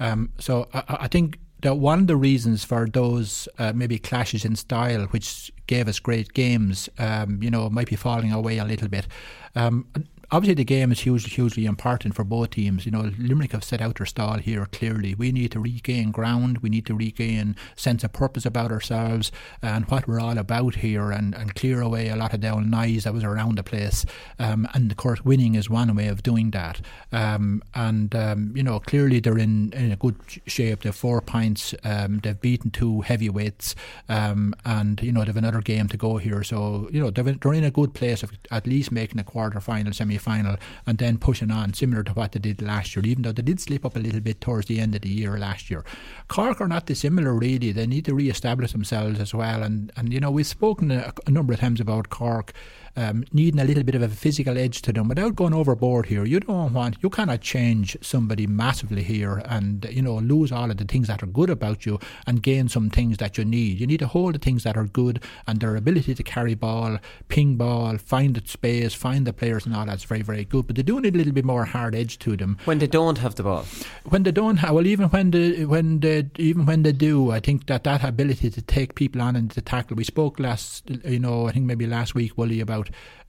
Um, so I, I think that one of the reasons for those uh, maybe clashes in style, which gave us great games, um, you know, might be falling away a little bit. Um, obviously the game is hugely, hugely important for both teams. You know, Limerick have set out their stall here clearly. We need to regain ground. We need to regain sense of purpose about ourselves and what we're all about here, and, and clear away a lot of the old noise that was around the place. Um, and of course, winning is one way of doing that. Um, and um, you know, clearly they're in, in a good shape. They've four points. Um, they've beaten two heavyweights, um, and you know they've another game to go here. So you know they're in a good place of at least making a quarter final, semi final and then pushing on, similar to what they did last year, even though they did slip up a little bit towards the end of the year last year. Cork are not dissimilar, really. They need to re establish themselves as well. And, and you know, we've spoken a, a number of times about Cork um, needing a little bit of a physical edge to them without going overboard here. You don't want, you cannot change somebody massively here and, you know, lose all of the things that are good about you and gain some things that you need. You need to hold the things that are good and their ability to carry ball, ping ball, find the space, find the players and all that's very, very good. But they do need a little bit more hard edge to them. When they don't have the ball? When they don't have, well, even when they, when they, even when they do, I think that that ability to take people on and to tackle. We spoke last, you know, I think maybe last week, Willie, about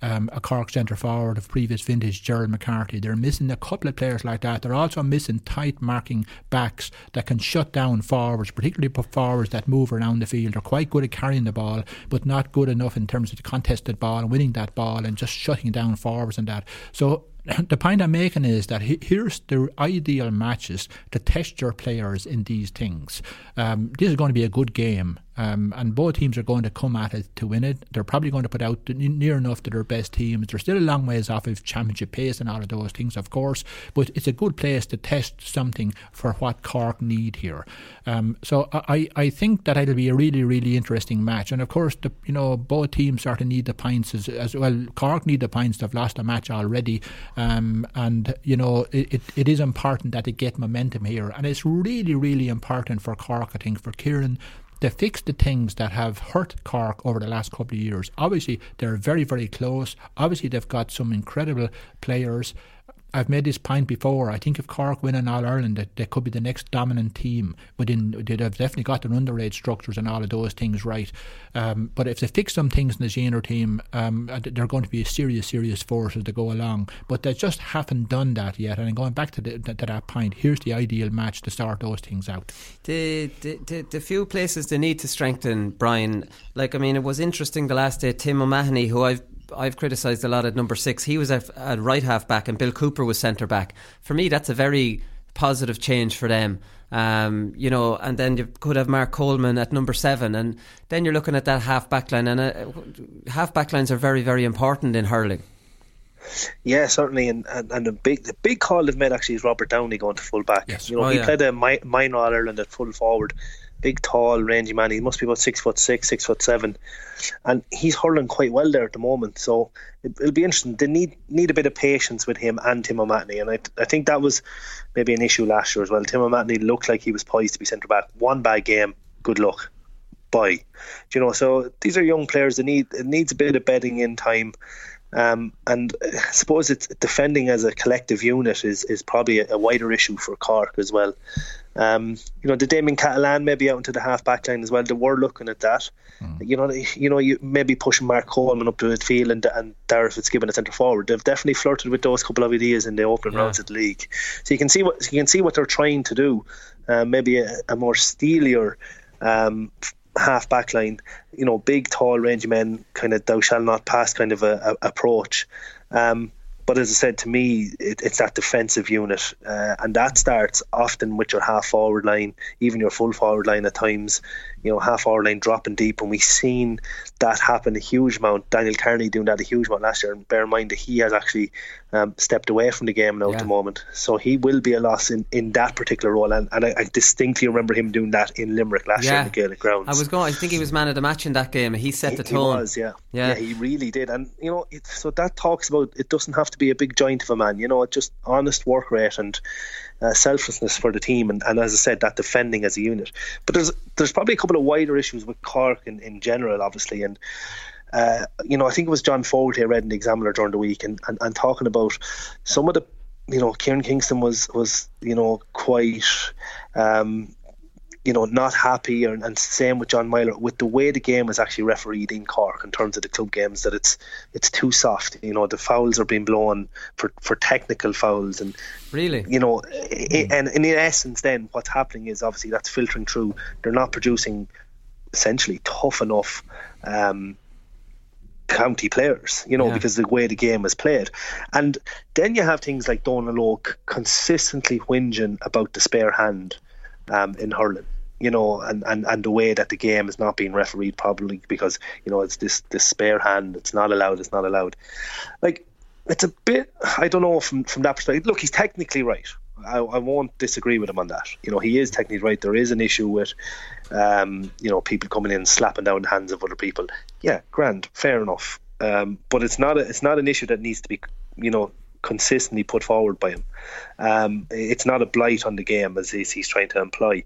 um, a Cork centre forward of previous vintage, Gerald McCarthy. They're missing a couple of players like that. They're also missing tight marking backs that can shut down forwards, particularly forwards that move around the field. They're quite good at carrying the ball, but not good enough in terms of the contested ball and winning that ball and just shutting down forwards and that. So [CLEARS THROAT] the point I'm making is that here's the ideal matches to test your players in these things. Um, this is going to be a good game. Um, and both teams are going to come at it to win it. They're probably going to put out near enough to their best teams. They're still a long ways off of championship pace and all of those things, of course, but it's a good place to test something for what Cork need here. Um, so I, I think that it'll be a really, really interesting match. And of course, the, you know, both teams sort of need the points as, as well. Cork need the points. They've lost a match already. Um, and, you know, it, it, it is important that they get momentum here. And it's really, really important for Cork, I think, for Kieran they fix the things that have hurt Cork over the last couple of years. Obviously, they're very, very close. Obviously, they've got some incredible players. I've made this point before. I think if Cork win an All Ireland, that they could be the next dominant team. Within they've definitely got their underage structures and all of those things right. Um, but if they fix some things in the junior team, um, they're going to be a serious, serious force as they go along. But they just haven't done that yet. And going back to, the, to that point, here's the ideal match to start those things out. The, the the, the few places they need to strengthen, Brian. Like I mean, it was interesting the last day. Tim O'Mahony, who I've I've criticised a lot at number six. He was at, at right half back, and Bill Cooper was centre back. For me, that's a very positive change for them. Um, you know, and then you could have Mark Coleman at number seven, and then you're looking at that half back line, and uh, half back lines are very, very important in hurling. Yeah, certainly, and, and, and the big the big call they've made actually is Robert Downey going to full back. Yes. You know, oh, he yeah. played a mi- minor Ireland at full forward, big, tall, rangy man. He must be about six foot six, six foot seven, and he's hurling quite well there at the moment. So it, will be interesting. They need need a bit of patience with him and Tim O'Mahony, and I I think that was maybe an issue last year as well. Tim O'Mahony looked like he was poised to be centre back. One bad game, good luck, bye. Do you know? So these are young players. They need it needs a bit of bedding in time. Um, and I suppose it's defending as a collective unit is, is probably a, a wider issue for Cork as well. Um, you know, the Damien Cahalane maybe out into the half back line as well. They were looking at that. Mm. You know, you know, you maybe pushing Mark Coleman up to midfield and and Darragh Fitzgibbon a centre forward. They've definitely flirted with those couple of ideas in the opening yeah. rounds of the league. So you can see what you can see what they're trying to do. Uh, maybe a, a more steelier um, half back line, you know, big, tall, rangy men, kind of thou shall not pass kind of a, a approach. Um, but as I said, to me, it, it's that defensive unit, uh, and that starts often with your half forward line, even your full forward line at times. You know, half forward line dropping deep, and we've seen that happen a huge amount. Daniel Kearney doing that a huge amount last year, and bear in mind that he has actually um, stepped away from the game now yeah. at the moment, so he will be a loss in, in that particular role. And, and I, I distinctly remember him doing that in Limerick last yeah. year in the Gaelic grounds. I was going. I think he was man of the match in that game. He set the tone. He was, yeah, yeah, yeah he really did. And you know, it, so that talks about it doesn't have to be a big giant of a man. You know, just honest work rate and uh, selflessness for the team, and, and as I said, that defending as a unit. But there's there's probably a couple of wider issues with Cork in, in general, obviously, and. Uh, you know, I think it was John Fogarty I read in the Examiner during the week, and, and, and talking about some of the, you know, Kieran Kingston was was you know quite, um, you know, not happy, and, and same with John Meyler with the way the game is actually refereed in Cork in terms of the club games. That it's it's too soft. You know, the fouls are being blown for, for technical fouls, and really, you know, it, and, and in essence, then what's happening is obviously that's filtering through. They're not producing essentially tough enough. Um, county players, you know, yeah. because the way the game is played. And then you have things like Donal Óg consistently whinging about the spare hand um, in hurling. You know, and, and, and the way that the game is not being refereed probably because, you know, it's this, this spare hand, it's not allowed, it's not allowed. Like, it's a bit, I don't know from, from that perspective. Look, he's technically right. I, I won't disagree with him on that. You know, he is technically right. There is an issue with, um, you know, people coming in slapping down the hands of other people. Yeah, grand, fair enough. Um, but it's not a, it's not an issue that needs to be, you know, consistently put forward by him. Um, it's not a blight on the game as he's trying to imply.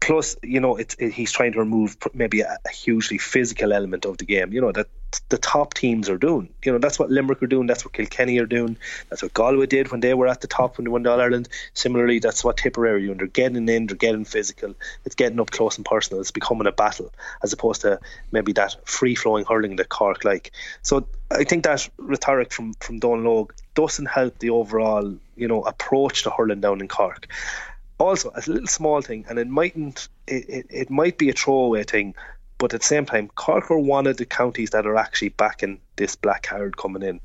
Plus, you know, it's it, he's trying to remove maybe a, a, hugely physical element of the game. You know that the top teams are doing. You know that's what Limerick are doing. That's what Kilkenny are doing. That's what Galway did when they were at the top when they won the All Ireland. Similarly, that's what Tipperary are doing. They're getting in. They're getting physical. It's getting up close and personal. It's becoming a battle as opposed to maybe that free flowing hurling that Cork like. So I think that rhetoric from from Donal Óg doesn't help the overall you know approach to hurling down in Cork also a little small thing, and it mightn't it, it, it might be a throwaway thing, but at the same time, Cork are one of the counties that are actually backing this black card coming in.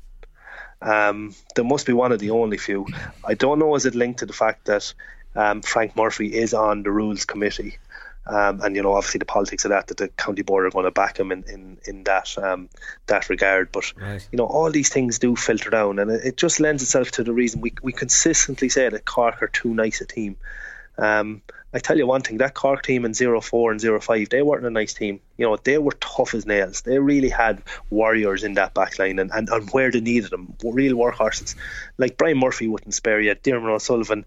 Um, there must be one of the only few. I don't know is it linked to the fact that um, Frank Murphy is on the rules committee. Um, and you know, obviously the politics of that, that the county board are going to back him in in, in that um, that regard. But right. you know, all these things do filter down, and it, it, just lends itself to the reason we we consistently say that Cork are too nice a team. Um, I tell you one thing, that Cork team in 04 and 05, they weren't a nice team. You know, they were tough as nails. They really had warriors in that back line and, and, and where they needed them, real workhorses. Like Brian Murphy wouldn't spare you, Diarmuid O'Sullivan,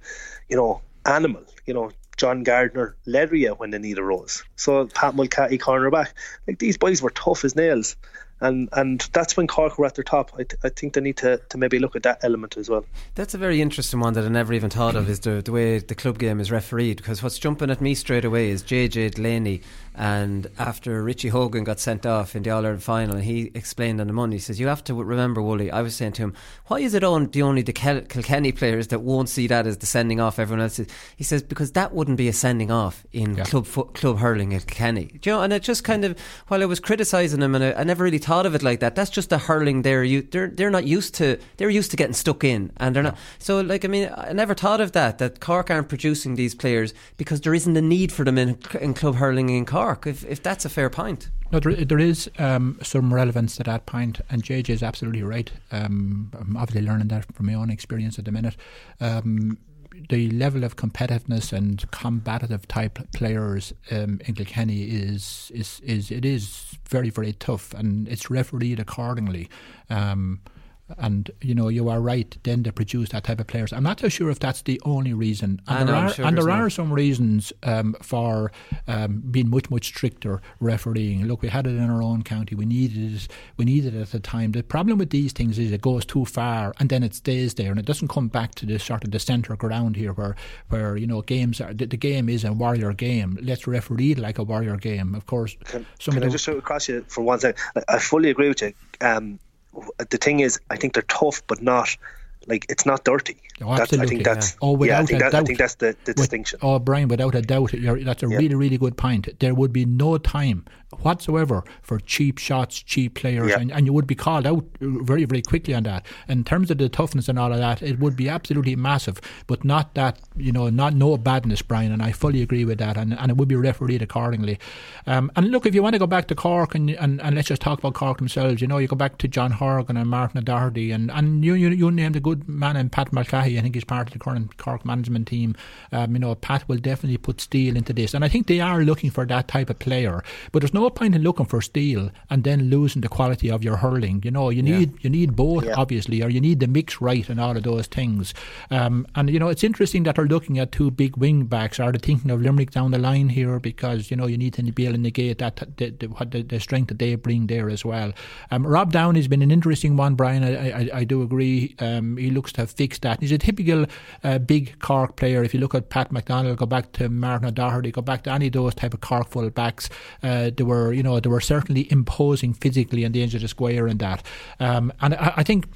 you know, animal, you know, John Gardiner, Ledria when they need a rose. So Pat Mulcahy cornerback. Like these boys were tough as nails and and that's when Cork were at their top. I, th- I think they need to, to maybe look at that element as well. That's a very interesting one that I never even thought of is the the way the club game is refereed because what's jumping at me straight away is JJ Delaney and after Richie Hogan got sent off in the All Ireland final, he explained on the Monday, he says, You have to remember, Wooly, I was saying to him, Why is it on the only the Kel- Kilkenny players that won't see that as the sending off everyone else? He says, Because that wouldn't be a sending off in yeah. club fo- club hurling at Kilkenny. Do you know, and it just kind of, while I was criticising him, and I, I, never really thought of it like that, that's just the hurling they're, they're, they're not used to, they're used to getting stuck in, and they're not. So, like, I mean, I never thought of that, that Cork aren't producing these players because there isn't a need for them in, in club hurling in Cork. If, if that's a fair point. No, there, there is um, some relevance to that point, and JJ is absolutely right. Um, I'm obviously learning that from my own experience at the minute. Um, the level of competitiveness and combative type players um, in Kilkenny is is is it is very very tough, and it's refereed accordingly. Um, and you know you are right. Then they produce that type of players. I'm not so sure if that's the only reason. And there are, sure and there are some reasons um, for um, being much much stricter refereeing. Look, we had it in our own county. We needed it. We needed it at the time. The problem with these things is it goes too far and then it stays there and it doesn't come back to the sort of the centre ground here where where you know games are. The, the game is a warrior game. Let's referee like a warrior game. Of course. Can, can I just cross you for one second? I fully agree with you. Um, the thing is, I think they're tough, but not like it's not dirty. Oh, absolutely, I think that's yeah. oh, without yeah, I think, that, I think that's the, the With, distinction. Oh, Brian, without a doubt, that's a yeah. really, really good point. There would be no time whatsoever for cheap shots, cheap players, and, and you would be called out very, very quickly on that. In terms of the toughness and all of that, it would be absolutely massive, but not that, you know, not no badness, Brian, and I fully agree with that, and, and it would be refereed accordingly. Um, and look, if you want to go back to Cork, and, and, and let's just talk about Cork themselves, you know, you go back to John Horgan and Martin O'Doherty, and, and you, you, you named a good man in Pat Mulcahy, I think he's part of the current Cork management team. Um, you know, Pat will definitely put steel into this, and I think they are looking for that type of player, but there's no point in looking for steel and then losing the quality of your hurling. You know, you need yeah. you need both yeah. obviously, or you need the mix right and all of those things. Um, and you know, it's interesting that they're looking at two big wing backs. Are they thinking of Limerick down the line here because you know you need to be able to negate that the, the, the, the strength that they bring there as well. Um, Rob Downey's been an interesting one, Brian. I, I, I do agree. Um, he looks to have fixed that. He's a typical uh, big Cork player. If you look at Pat McDonnell, go back to Martin O'Doherty, go back to any of those type of Cork full backs. Uh, they were, you know, they were certainly imposing physically in the the square and that. Um, and I, I think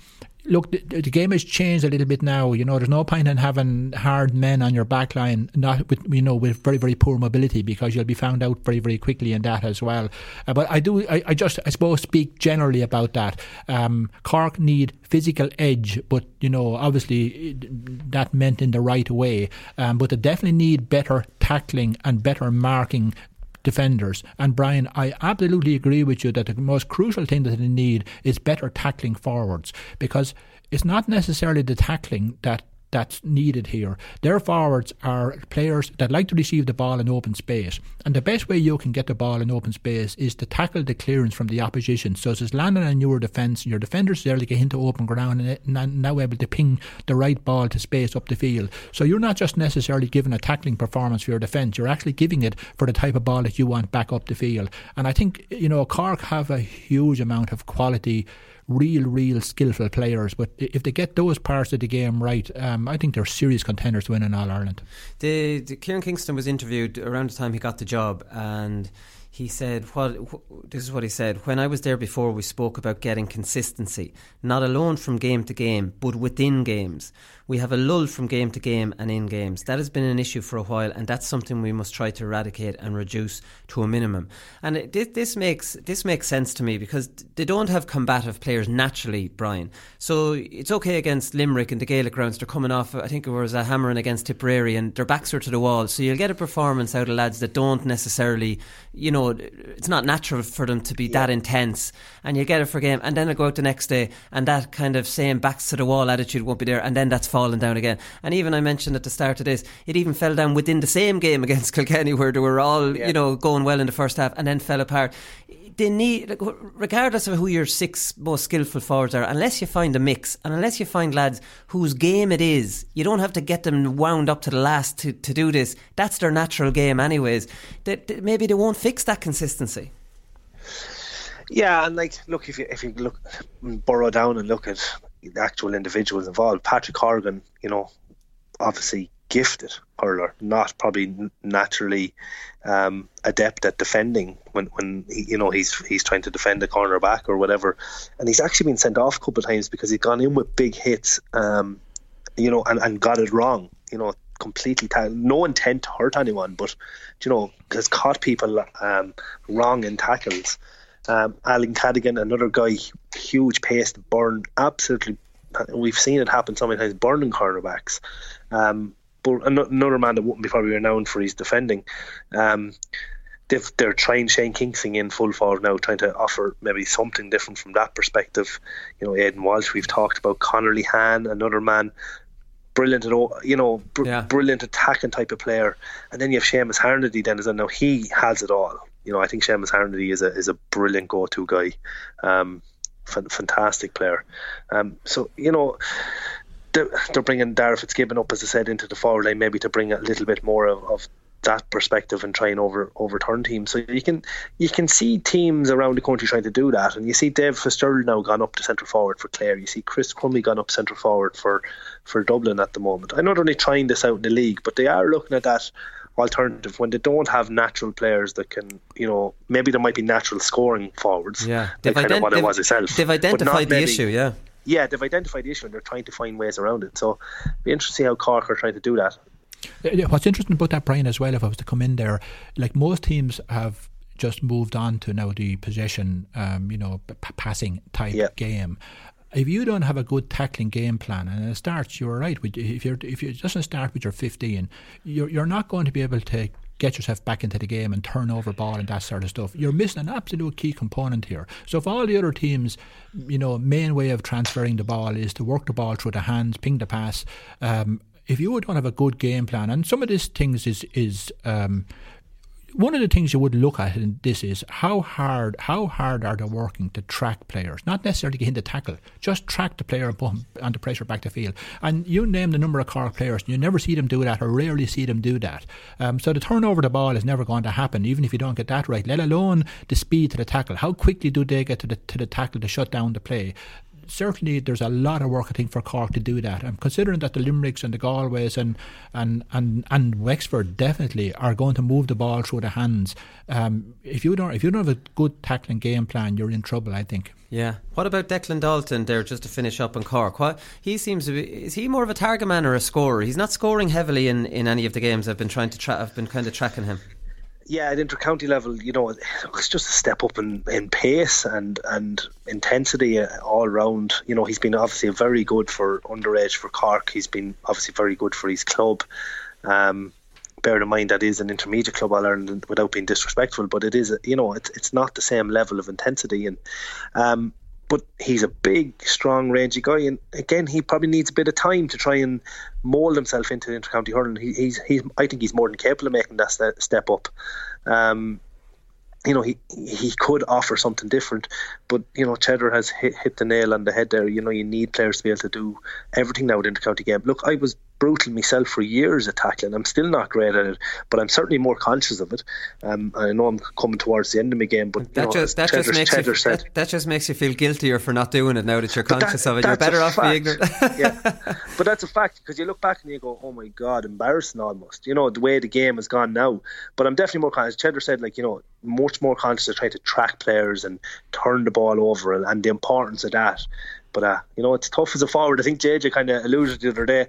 look, the, the, game has changed a little bit now. You know, there's no point in having hard men on your back line, not with you know with very very poor mobility because you'll be found out very very quickly in that as well. Uh, but I do, I, I, just I suppose speak generally about that. Um, Cork need physical edge, but you know obviously that meant in the right way. Um, but they definitely need better tackling and better marking defenders. And Brian, I absolutely agree with you that the most crucial thing that they need is better tackling forwards because it's not necessarily the tackling that that's needed here. Their forwards are players that like to receive the ball in open space. And the best way you can get the ball in open space is to tackle the clearance from the opposition. So it's landing on your defence, and your defenders there get into open ground and now able to ping the right ball to space up the field. So you're not just necessarily giving a tackling performance for your defence, you're actually giving it for the type of ball that you want back up the field. And I think, you know, Cork have a huge amount of quality real, real skillful players. But if they get those parts of the game right, um, I think they're serious contenders to win in All Ireland. The, the, Kieran Kingston was interviewed around the time he got the job, and he said, "What this is what he said. When I was there before, we spoke about getting consistency, not alone from game to game, but within games. We have a lull from game to game and in games. That has been an issue for a while, and that's something we must try to eradicate and reduce to a minimum. And it, this makes this makes sense to me because they don't have combative players naturally, Brian. So it's okay against Limerick and the Gaelic grounds. They're coming off, I think it was a hammering against Tipperary, and their backs are to the wall. So you'll get a performance out of lads that don't necessarily, you know, it's not natural for them to be yeah. that intense, and you get it for game, and then they go out the next day, and that kind of same backs to the wall attitude won't be there, and then that's fallen down again. And even I mentioned at the start of this, it even fell down within the same game [LAUGHS] against Kilkenny where they were all, yeah. you know, going well in the first half and then fell apart. They need, regardless of who your six most skillful forwards are, unless you find a mix and unless you find lads whose game it is, you don't have to get them wound up to the last to, to do this. That's their natural game, anyways. They, they, maybe they won't fix that consistency. Yeah, and like, look, if you if you look burrow down and look at the actual individuals involved. Patrick Horgan, you know, obviously gifted hurler, not probably naturally um, adept at defending when when he, you know he's he's trying to defend a corner back or whatever, and he's actually been sent off a couple of times because he's gone in with big hits, um, you know, and, and got it wrong, you know, completely no intent to hurt anyone, but you know has caught people um, wrong in tackles. Um, Alan Cadogan, another guy, huge pace to burn. Absolutely, we've seen it happen so many times, burning cornerbacks. Um, but another man that wouldn't be probably renowned for his defending. Um, they are trying Shane Kingston in full forward now, trying to offer maybe something different from that perspective. You know, Aidan Walsh, we've talked about Conor Lehane, another man, brilliant at all, you know, br- yeah. brilliant attacking type of player. And then you have Seamus Harnedy then as well. Now he has it all you know, I think Seamus Harnedy is a is a brilliant go to guy, um, f- fantastic player. Um, so you know. They're, they're bringing Darragh Fitzgibbon up, as I said, into the forward line, maybe to bring a little bit more of, of that perspective and try and over overturn teams. So you can you can see teams around the country trying to do that, and you see Dave Fitzgerald now gone up to centre forward for Clare. You see Chris Crummey gone up centre forward for for Dublin at the moment. I'm not only trying this out in the league, but they are looking at that alternative when they don't have natural players that can, you know, maybe there might be natural scoring forwards. Yeah, they've like ident- kind of what it was itself. They've identified the issue. Yeah. Yeah, they've identified the issue and they're trying to find ways around it. So, it'll be interesting to see how Cork are trying to do that. What's interesting about that, Brian, as well, if I was to come in there, like most teams have just moved on to now the possession, um, you know, p- passing type yeah. game if you don't have a good tackling game plan and it starts, you're right. If you're if it doesn't start with your 15, you're you're not going to be able to get yourself back into the game and turn over ball and that sort of stuff. You're missing an absolute key component here. So if all the other teams, you know, main way of transferring the ball is to work the ball through the hands, ping the pass. Um, if you don't have a good game plan, and some of these things is is um, one of the things you would look at in this is how hard how hard are they working to track players, not necessarily get in the tackle, just track the player and put him under pressure back to field. And you name the number of Cork players, and you never see them do that, or rarely see them do that. Um, so the turnover of the ball is never going to happen, even if you don't get that right. Let alone the speed to the tackle. How quickly do they get to the to the tackle to shut down the play? Certainly there's a lot of work I think for Cork to do that. I'm considering that the Limericks and the Galways and and and and Wexford definitely are going to move the ball through the hands. Um, if you don't if you don't have a good tackling game plan, you're in trouble. I think. Yeah. What about Declan Dalton there, just to finish up in Cork? What he seems to be is he more of a target man or a scorer? He's not scoring heavily in, in any of the games I've been trying to tra- I've been kind of tracking him yeah, at intercounty level, you know, it's just a step up in, in pace and and intensity uh, all round. You know, he's been obviously very good for underage for Cork. He's been obviously very good for his club. Um, bear in mind that is an intermediate club All Ireland without being disrespectful, but it is you know it's it's not the same level of intensity and um, but he's a big, strong, rangy guy, and again, he probably needs a bit of time to try and mould himself into intercounty hurling. He, he's, he's, I think he's more than capable of making that step up. Um, you know, he he could offer something different, but you know, Cheddar has hit, hit the nail on the head there. You know, you need players to be able to do everything now with intercounty game. Look, I was brutal myself for years at tackling. I'm still not great at it, but I'm certainly more conscious of it. Um, I know I'm coming towards the end of my game, but that know, just that just makes you said, that, that, just makes you feel guiltier for not doing it now that you're conscious that, of it. You're better off being ignorant. [LAUGHS] yeah, [LAUGHS] but that's a fact because you look back and you go, "Oh my god, embarrassing almost." You know the way the game has gone now. But I'm definitely more conscious. Cheddar said, like you know, much more conscious of trying to track players and turn the ball over and, and the importance of that. But uh, you know, it's tough as a forward. I think JJ kind of alluded the other day.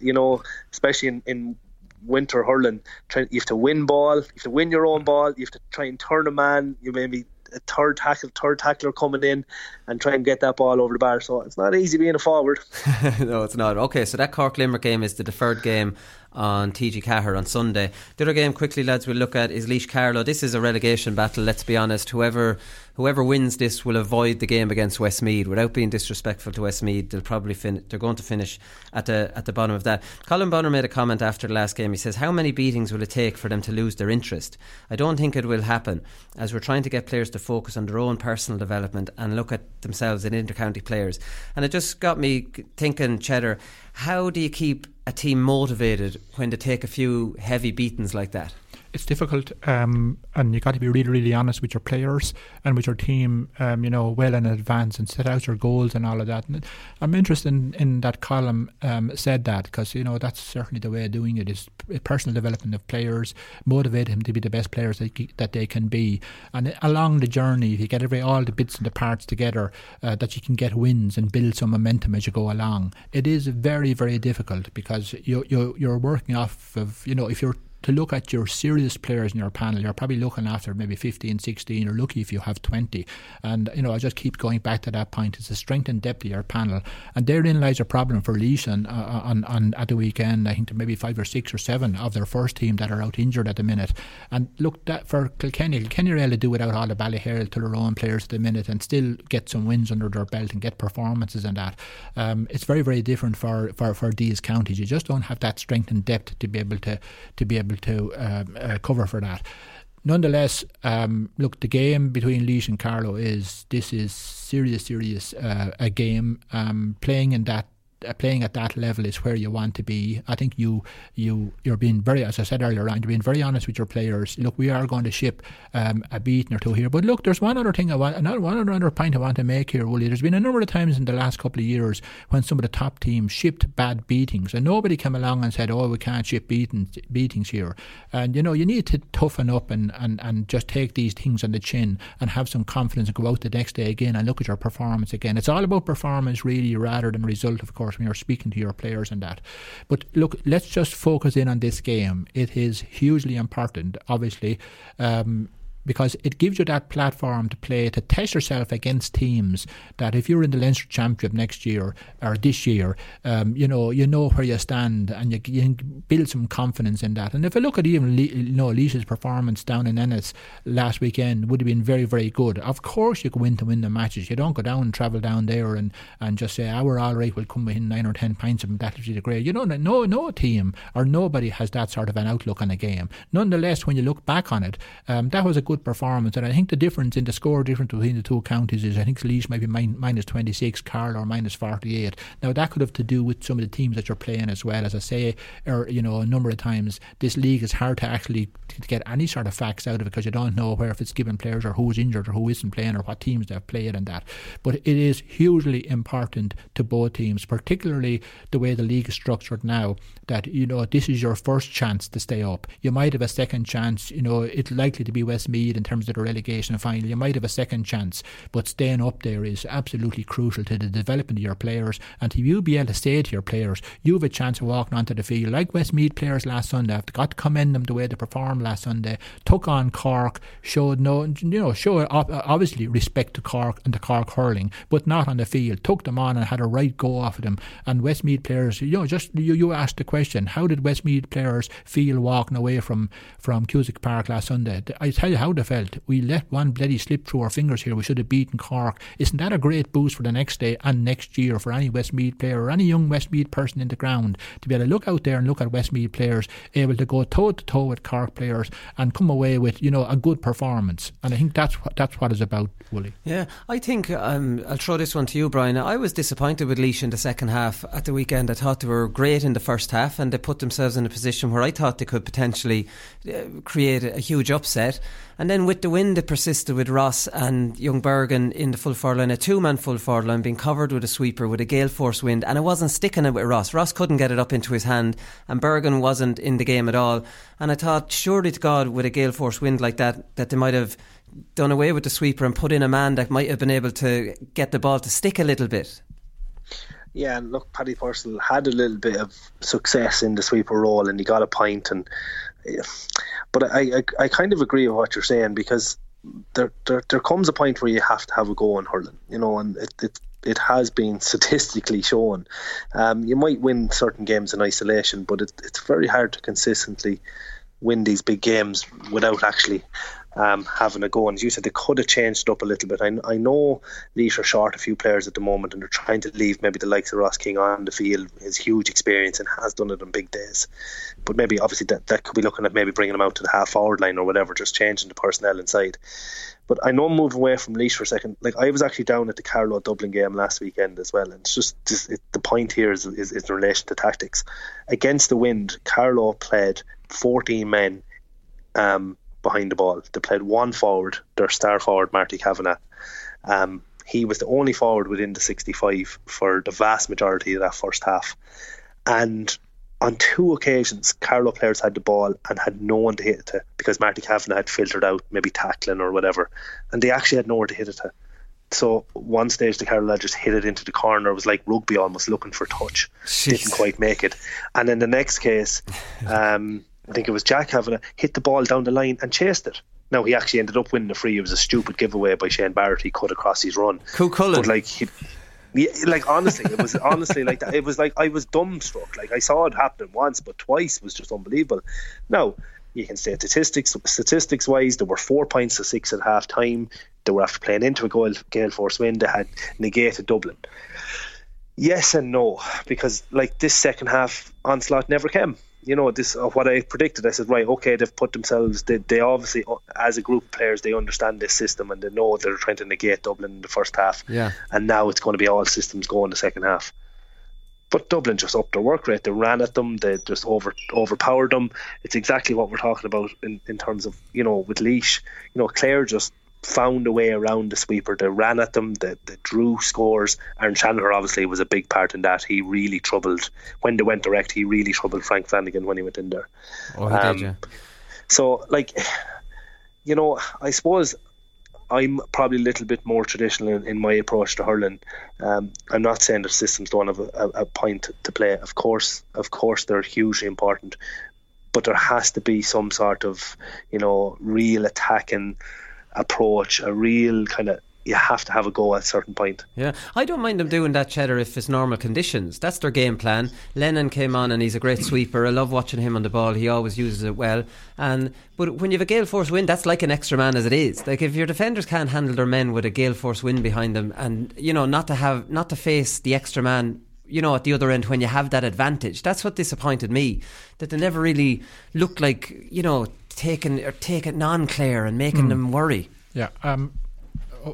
You know, especially in, in winter hurling, trying you have to win ball, you have to win your own ball, you have to try and turn a man. You maybe a third tackle, third tackler coming in and try and get that ball over the bar. So it's not easy being a forward. [LAUGHS] no, it's not. Okay, so that Cork Limerick game is the deferred game on TG4 on Sunday. The other game, quickly, lads, we'll look at is Laois Carlow. This is a relegation battle. Let's be honest. Whoever whoever wins this will avoid the game against Westmeath. Without being disrespectful to Westmeath, they'll probably fin- they're going to finish at the at the bottom of that. Colm Bonnar made a comment after the last game. He says, "How many beatings will it take for them to lose their interest? I don't think it will happen, as we're trying to get players to focus on their own personal development and look at themselves in intercounty players." And it just got me thinking, Cheddar, how do you keep a team motivated when they take a few heavy beatings like that? It's difficult, um, and you got to be really, really honest with your players and with your team. Um, you know, well in advance and set out your goals and all of that. And I'm interested in, in that Colm um, said that because you know that's certainly the way of doing it is personal development of players, motivate them to be the best players that, that they can be, and along the journey, if you get every all the bits and the parts together, uh, that you can get wins and build some momentum as you go along. It is very, very difficult because you you you're working off of you know if you're to look at your serious players in your panel. You're probably looking after maybe 15, 16, or lucky if you have 20. And, you know, I just keep going back to that point. It's the strength and depth of your panel. And therein lies a problem for Laois on, on, on, at the weekend. I think there may be five or six or seven of their first team that are out injured at the minute. And look, that for Kilkenny, Kilkenny are able do without all the Ballyhale to their own players at the minute and still get some wins under their belt and get performances and that. Um, it's very, very different for, for, for these counties. You just don't have that strength and depth to be able to, to be able able to um, uh, cover for that. Nonetheless, um, look, the game between Laois and Carlow is this is serious, serious uh, a game. Um, playing in that playing at that level is where you want to be. I think you you you're being very, as I said earlier on, you're being very honest with your players. Look, we are going to ship um, a beating or two here, but look, there's one other thing I want, another one other point I want to make here, Willie. There's been a number of times in the last couple of years when some of the top teams shipped bad beatings, and nobody came along and said, "Oh, we can't ship beatings beatings here." And you know, you need to toughen up and and and just take these things on the chin and have some confidence and go out the next day again and look at your performance again. It's all about performance, really, rather than result, of course course, when you're speaking to your players and that. But look, let's just focus in on this game. It is hugely important, obviously. Um, because it gives you that platform to play to test yourself against teams that if you're in the Leinster Championship next year or this year, um, you know you know where you stand and you, you build some confidence in that. And if I look at even you know Laois's performance down in Ennis last weekend, would have been very very good. Of course, you go in to win the matches. You don't go down and travel down there and, and just say, "Ah, we're all right. We'll come within nine or ten points of. That'll the great." You know, no no team or nobody has that sort of an outlook on a game. Nonetheless, when you look back on it, um, that was a good performance. And I think the difference in the score difference between the two counties is I think Laois might be min- minus 26, Carlow minus 48. Now, that could have to do with some of the teams that you're playing as well. As I say, or, you know, a number of times, this league is hard to actually get any sort of facts out of it because you don't know where if it's given players or who's injured or who isn't playing or what teams they've played and that. But it is hugely important to both teams, particularly the way the league is structured now, that, you know, this is your first chance to stay up. You might have a second chance, you know, it's likely to be Westmeath in terms of the relegation final. You might have a second chance, but staying up there is absolutely crucial to the development of your players and to you be able to say to your players, you have a chance of walking onto the field like Westmeath players last Sunday. I've got to commend them the way they performed last Sunday. Took on Cork, showed no, you know, showed obviously respect to Cork and the Cork hurling, but not on the field. Took them on and had a right go off of them. And Westmeath players, you know, just you, you asked the question, how did Westmeath players feel walking away from from Cusack Park last Sunday? I tell you how We let one bloody slip through our fingers here. We should have beaten Cork. Isn't that a great boost for the next day and next year for any Westmeath player or any young Westmeath person in the ground to be able to look out there and look at Westmeath players able to go toe to toe with Cork players and come away with you know a good performance? And I think that's what that's what it's about, Willie. Yeah, I think um, I'll throw this one to you, Brian. I was disappointed with Laois in the second half at the weekend. I thought they were great in the first half and they put themselves in a position where I thought they could potentially uh, create a huge upset. And then with the wind, it persisted with Ross and Young Bergin in the full forward line, a two man full forward line being covered with a sweeper with a gale force wind, and it wasn't sticking it with Ross. Ross couldn't get it up into his hand, and Bergin wasn't in the game at all. And I thought, surely to God, with a gale force wind like that, that they might have done away with the sweeper and put in a man that might have been able to get the ball to stick a little bit. Yeah, and look, Paddy Purcell had a little bit of success in the sweeper role, and he got a point, and eh, but I, I, I kind of agree with what you're saying because there, there there comes a point where you have to have a go in hurling, you know, and it, it it has been [LAUGHS] statistically shown. Um, you might win certain games in isolation, but it, it's very hard to consistently win these big games without actually um, having a go. And as you said, they could have changed it up a little bit. I, I know Laois are short a few players at the moment, and they're trying to leave maybe the likes of Ross King on the field. His huge experience and has done it on big days. But maybe obviously that, that could be looking at maybe bringing him out to the half forward line or whatever, just changing the personnel inside. But I know move away from Laois for a second. Like I was actually down at the Carlow Dublin game last weekend as well, and it's just, just it, the point here is, is, is in relation to tactics. Against the wind, Carlow played 14 men um, behind the ball. They played one forward, their star forward, Marty Kavanagh. Um, he was the only forward within the 65 for the vast majority of that first half. And on two occasions, Carlow players had the ball and had no one to hit it to because Marty Kavanagh had filtered out, maybe tackling or whatever. And they actually had nowhere to hit it to. So one stage the Carlow just hit it into the corner. It was like rugby almost looking for touch. Jeez. Didn't quite make it. And in the next case, [LAUGHS] um, I think it was Jack Kavanagh, hit the ball down the line and chased it. Now he actually ended up winning the free. It was a stupid giveaway by Shane Barrett. He cut across his run. Cool Cullen. But like he, yeah, like honestly, it was honestly like that. It was like I was dumbstruck. Like I saw it happening once, but twice was just unbelievable. Now you can say statistics statistics wise, there were four points to six at half time. They were after playing into a goal, gale force wind. They had negated Dublin. Yes and no, because like this second half onslaught never came you know this uh, what I predicted. I said, right, okay, they've put themselves. They, they obviously, uh, as a group of players, they understand this system and they know they're trying to negate Dublin in the first half. Yeah. And now it's going to be all systems go in the second half. But Dublin just upped their work rate. They ran at them. They just over overpowered them. It's exactly what we're talking about in, in terms of you know with Laois. You know Clare just found a way around the sweeper. They ran at them, they, they drew scores. Aaron Shanagher obviously was a big part in that. He really troubled, when they went direct, he really troubled Frank Flanagan when he went in there. Oh, he um, did, yeah. So, like, you know, I suppose I'm probably a little bit more traditional in, in my approach to hurling. Um, I'm not saying that systems don't have a, a, a point to play. Of course, of course, they're hugely important. but there has to be some sort of you know real attacking approach, a real kind of you have to have a go at a certain point. Yeah, I don't mind them doing that cheddar if it's normal conditions. That's their game plan. Lennon came on and he's a great sweeper. I love watching him on the ball. He always uses it well. And but when you have a gale force wind, that's like an extra man as it is. Like if your defenders can't handle their men with a gale force wind behind them, and you know not to have not to face the extra man you know, at the other end when you have that advantage. That's what disappointed me. That they never really looked like, you know, taking or taking non Clare and making mm. them worry. Yeah. Um,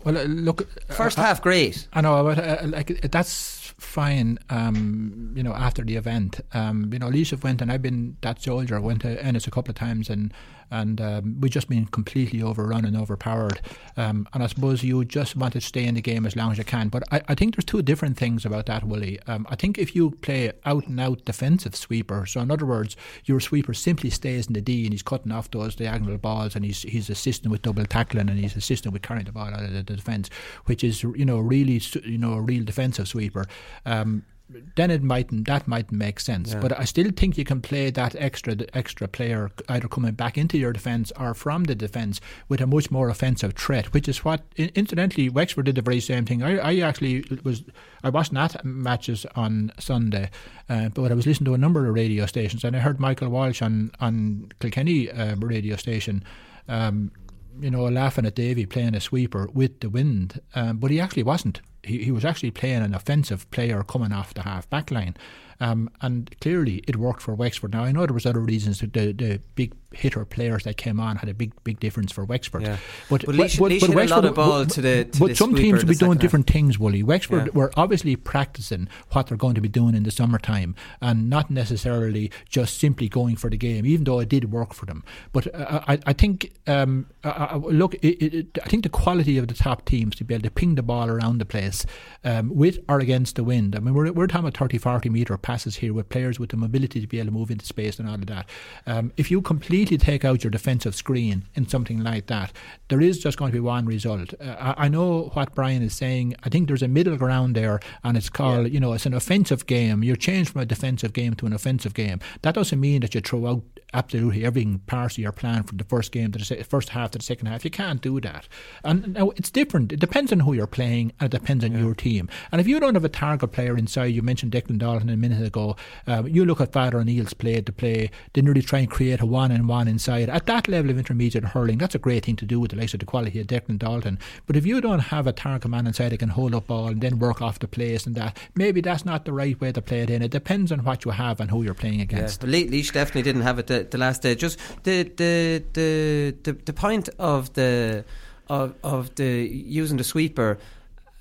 well, uh, look. First uh, half, great. I know, but uh, like that's fine. Um, you know, after the event, um, you know, Laois went and I've been that soldier. Went to Ennis a couple of times and and um, we've just been completely overrun and overpowered. Um, and I suppose you just want to stay in the game as long as you can. But I, I think there's two different things about that, Willie. Um, I think if you play out and out defensive sweeper, so in other words, your sweeper simply stays in the D and he's cutting off those diagonal balls and he's he's assisting with double tackling and he's assisting with carrying the ball out of the, defence, which is you know really you know a real defensive sweeper. Um, then it mightn't. that mightn't make sense. Yeah. But I still think you can play that extra extra player either coming back into your defence or from the defence with a much more offensive threat, which is what incidentally Wexford did the very same thing. I, I actually was I wasn't at matches on Sunday, uh, but I was listening to a number of radio stations and I heard Michael Walsh on on Kilkenny uh, radio station. Um, you know, laughing at Davy playing a sweeper with the wind, um, but he actually wasn't he, he was actually playing an offensive player coming off the half back line. Um, and clearly it worked for Wexford. Now I know there was other reasons. The, the big hitter players that came on had a big big difference for Wexford. Yeah. But, but, but, but, but Wexford, a lot to the, to but some teams will be doing different things, Wooly. Wexford yeah. were obviously practicing what they're going to be doing in the summertime and not necessarily just simply going for the game, even though it did work for them. But uh, I, I think, um, I, look, it, it, I think the quality of the top teams to be able to ping the ball around the place um, with or against the wind. I mean, we're, we're talking about 30, 40 metre passes here with players with the mobility to be able to move into space and all of that. Um, if you completely take out your defensive screen in something like that, there is just going to be one result. Uh, I, I, know what Brian is saying. I think there's a middle ground there, and it's called, yeah. you know, it's an offensive game. You're changed from a defensive game to an offensive game. That doesn't mean that you throw out absolutely everything part of your plan from the first game to the se- first half to the second half. You can't do that. And now it's different. It depends on who you're playing, and it depends on yeah. your team. And if you don't have a target player inside, you mentioned Declan Dalton a minute ago. Um, you look at Father O'Neill's play to play. They nearly try and create a one and one inside at that level of intermediate hurling. That's a great thing to do with the likes of the quality of Declan Dalton. But if you don't have a target man inside that can hold up ball and then work off the place and that, maybe that's not the right way to play it in. It depends on what you have and who you're playing against. Yeah, Laois definitely didn't have it the, the last day. Just the the the the, the point of the of, of the using the sweeper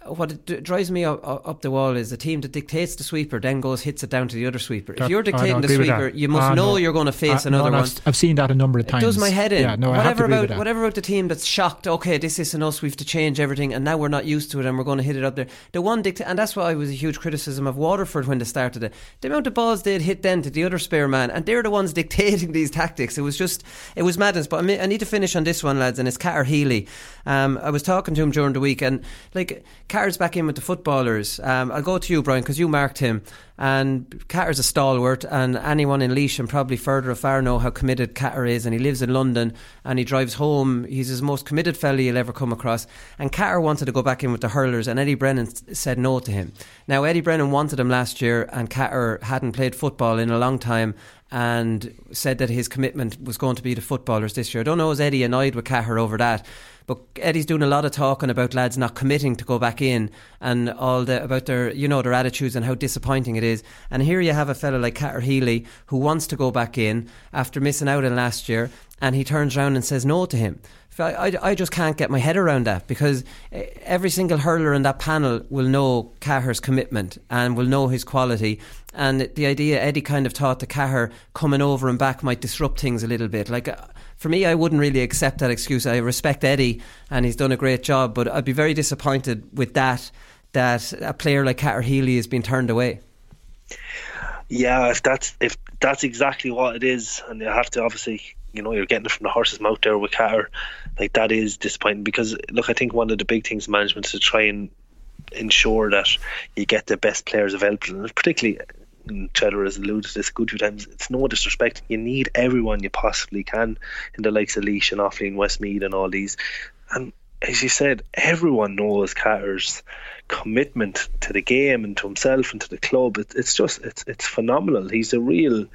what d- drives me up, up, the wall is the team that dictates the sweeper then goes hits it down to the other sweeper. If you're dictating the sweeper, you must uh, know no. you're going to face uh, another no, one. I've seen that a number of times. It does my head in. Yeah, no, whatever about whatever about the team that's shocked. Okay, this isn't us. We have to change everything, and now we're not used to it, and we're going to hit it up there. The one dicta- and that's why I was a huge criticism of Waterford when they started it. The amount of balls they'd hit then to the other spare man, and they're the ones [LAUGHS] dictating these tactics. It was just it was madness. But I, need to finish on this one, lads, and it's Cahir Healy. Um, I was talking to him during the week, and like Cahir's back in with the footballers. Um, I'll go to you, Brian, because you marked him. And Cahir's a stalwart, and anyone in Laois and probably further afar know how committed Cahir is. And he lives in London, and he drives home. He's his most committed fella you'll ever come across. And Cahir wanted to go back in with the hurlers, and Eddie Brennan said no to him. Now Eddie Brennan wanted him last year, and Cahir hadn't played football in a long time, and said that his commitment was going to be to footballers this year. I don't know is Eddie annoyed with Cahir over that. But Eddie's doing a lot of talking about lads not committing to go back in and all the about their you know their attitudes and how disappointing it is. And here you have a fellow like Cahir Healy who wants to go back in after missing out in last year, and he turns around and says no to him. I, I, just can't get my head around that because eh, every single hurler in that panel will know Cahir's commitment and will know his quality. And the idea Eddie kind of thought the Cahir coming over and back might disrupt things a little bit. Like for me, I wouldn't really accept that excuse. I respect Eddie and he's done a great job, but I'd be very disappointed with that, that a player like Cahir Healy has been turned away. Yeah, if that's if that's exactly what it is, and you have to obviously, you know, you're getting it from the horse's mouth there with Cahir, like that is disappointing because look, I think one of the big things management is to try and ensure that you get the best players available, particularly Cheddar has alluded to this a good few times. It's no disrespect. You need everyone you possibly can in the likes of Laois and Offaly Westmeath and all these. And as you said, everyone knows Cahir's commitment to the game and to himself and to the club. It, it's just it's it's phenomenal. He's a real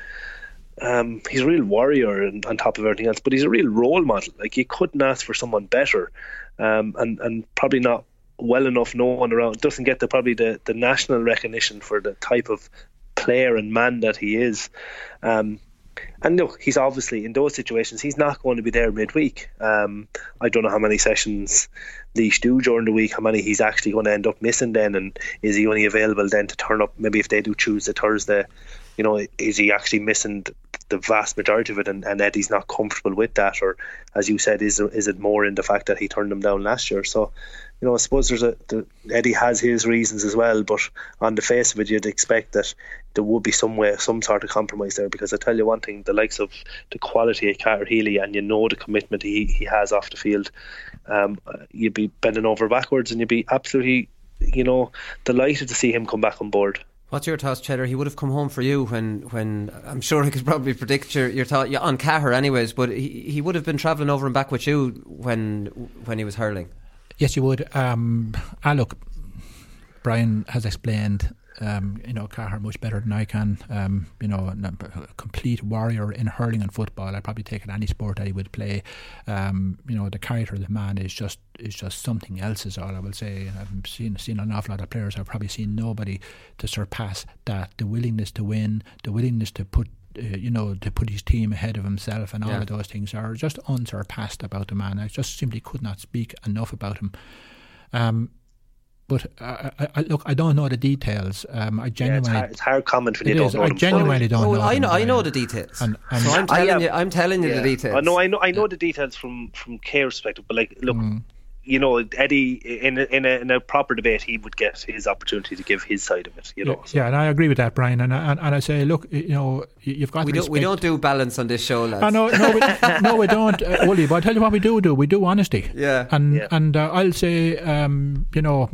um, he's a real warrior and, on top of everything else, but he's a real role model. Like you couldn't ask for someone better, um, and and probably not well enough known around. Doesn't get the probably the, the national recognition for the type of player and man that he is. Um, and look, he's obviously in those situations he's not going to be there midweek. Um, I don't know how many sessions Laois do during the week, how many he's actually going to end up missing then, and is he only available then to turn up? Maybe if they do choose the Thursday, you know, is he actually missing the vast majority of it, and, and Eddie's not comfortable with that, or as you said, is is it more in the fact that he turned them down last year? So you know, I suppose there's a the, Eddie has his reasons as well, but on the face of it, you'd expect that there would be some way, some sort of compromise there. Because I tell you one thing, the likes of the quality of Cahir Healy, and you know the commitment he, he has off the field, um, you'd be bending over backwards, and you'd be absolutely, you know, delighted to see him come back on board. What's your thoughts, Cheddar? He would have come home for you when, when I'm sure he could probably predict your, your thought yeah, on Cahir, anyways. But he, he would have been travelling over and back with you when when he was hurling. Yes, you would. Um, ah, look, Brian has explained. Um, you know, Cahir much better than I can. Um, you know, a complete warrior in hurling and football. I'd probably take it any sport that he would play. Um, you know, the character of the man is just is just something else. Is all I will say. And I've seen seen an awful lot of players. I've probably seen nobody to surpass that. The willingness to win, the willingness to put uh, you know, to put his team ahead of himself and all yeah. of those things are just unsurpassed about the man. I just simply could not speak enough about him. Um, but I, I, look, I don't know the details. Um, I genuinely, yeah, it's, hard, it's hard comment when you don't know. I genuinely don't oh, know. I know, I know the details. And, and so I'm telling you, I'm telling you yeah. the details. I know, I know, I know the details from from care perspective. But like, look, mm you know, Eddie in a, in a, in a proper debate, he would get his opportunity to give his side of it. You know. Yeah, so. yeah and I agree with that, Brian. And and, and I say, look, you know, you've got. We don't we don't do balance on this show, lads. Uh, no, no, we, [LAUGHS] no, we don't, uh, Willie. But I tell you what, we do do. We do honesty. Yeah. And yeah. and uh, I'll say, um, you know,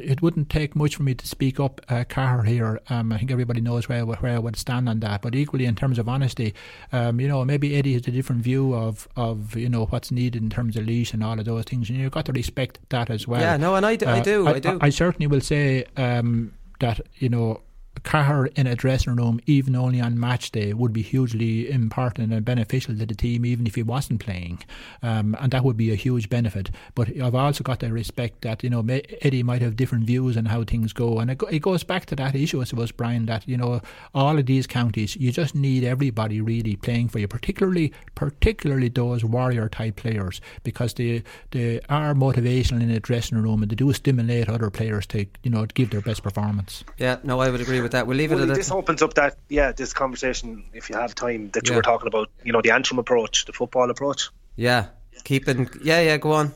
it wouldn't take much for me to speak up, uh, Cahir. Um, I think everybody knows where where I would stand on that. But equally, in terms of honesty, um, you know, maybe Eddie has a different view of of you know what's needed in terms of Laois and all of those things, and you've got to respect that as well. Yeah, no, and I do, uh, I do, I, I do. I, certainly will say um, that you know Cahir in a dressing room, even only on match day, would be hugely important and beneficial to the team, even if he wasn't playing. Um, and that would be a huge benefit. But I've also got to respect that, you know, Eddie might have different views on how things go. And it, go, it goes back to that issue, I suppose, Brian, that, you know, all of these counties, you just need everybody really playing for you, particularly particularly those warrior type players, because they, they are motivational in a dressing room and they do stimulate other players to, you know, give their best performance. Yeah, no, I would agree with that. We'll leave well, it at This opens up that, yeah, this conversation, if you have time, that you were talking about, you know, the Antrim approach, the football approach. Yeah, keeping, yeah, yeah, go on.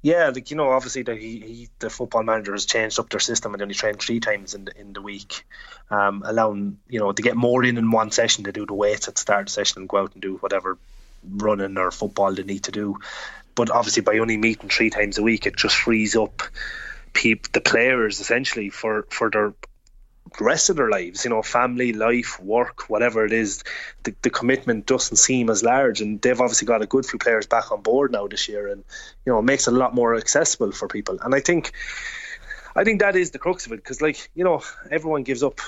Yeah, like you know, obviously the he, he, the football manager has changed up their system and only trained three times in the in the week, um, allowing you know to get more in in one session to do the weights at the start of the session and go out and do whatever running or football they need to do. But obviously, by only meeting three times a week, it just frees up peop, the players essentially for for their rest of their lives, you know, family, life, work, whatever it is, the, the commitment doesn't seem as large. And they've obviously got a good few players back on board now this year, and you know, it makes it a lot more accessible for people. And I think, I think that is the crux of it, because like you know, everyone gives up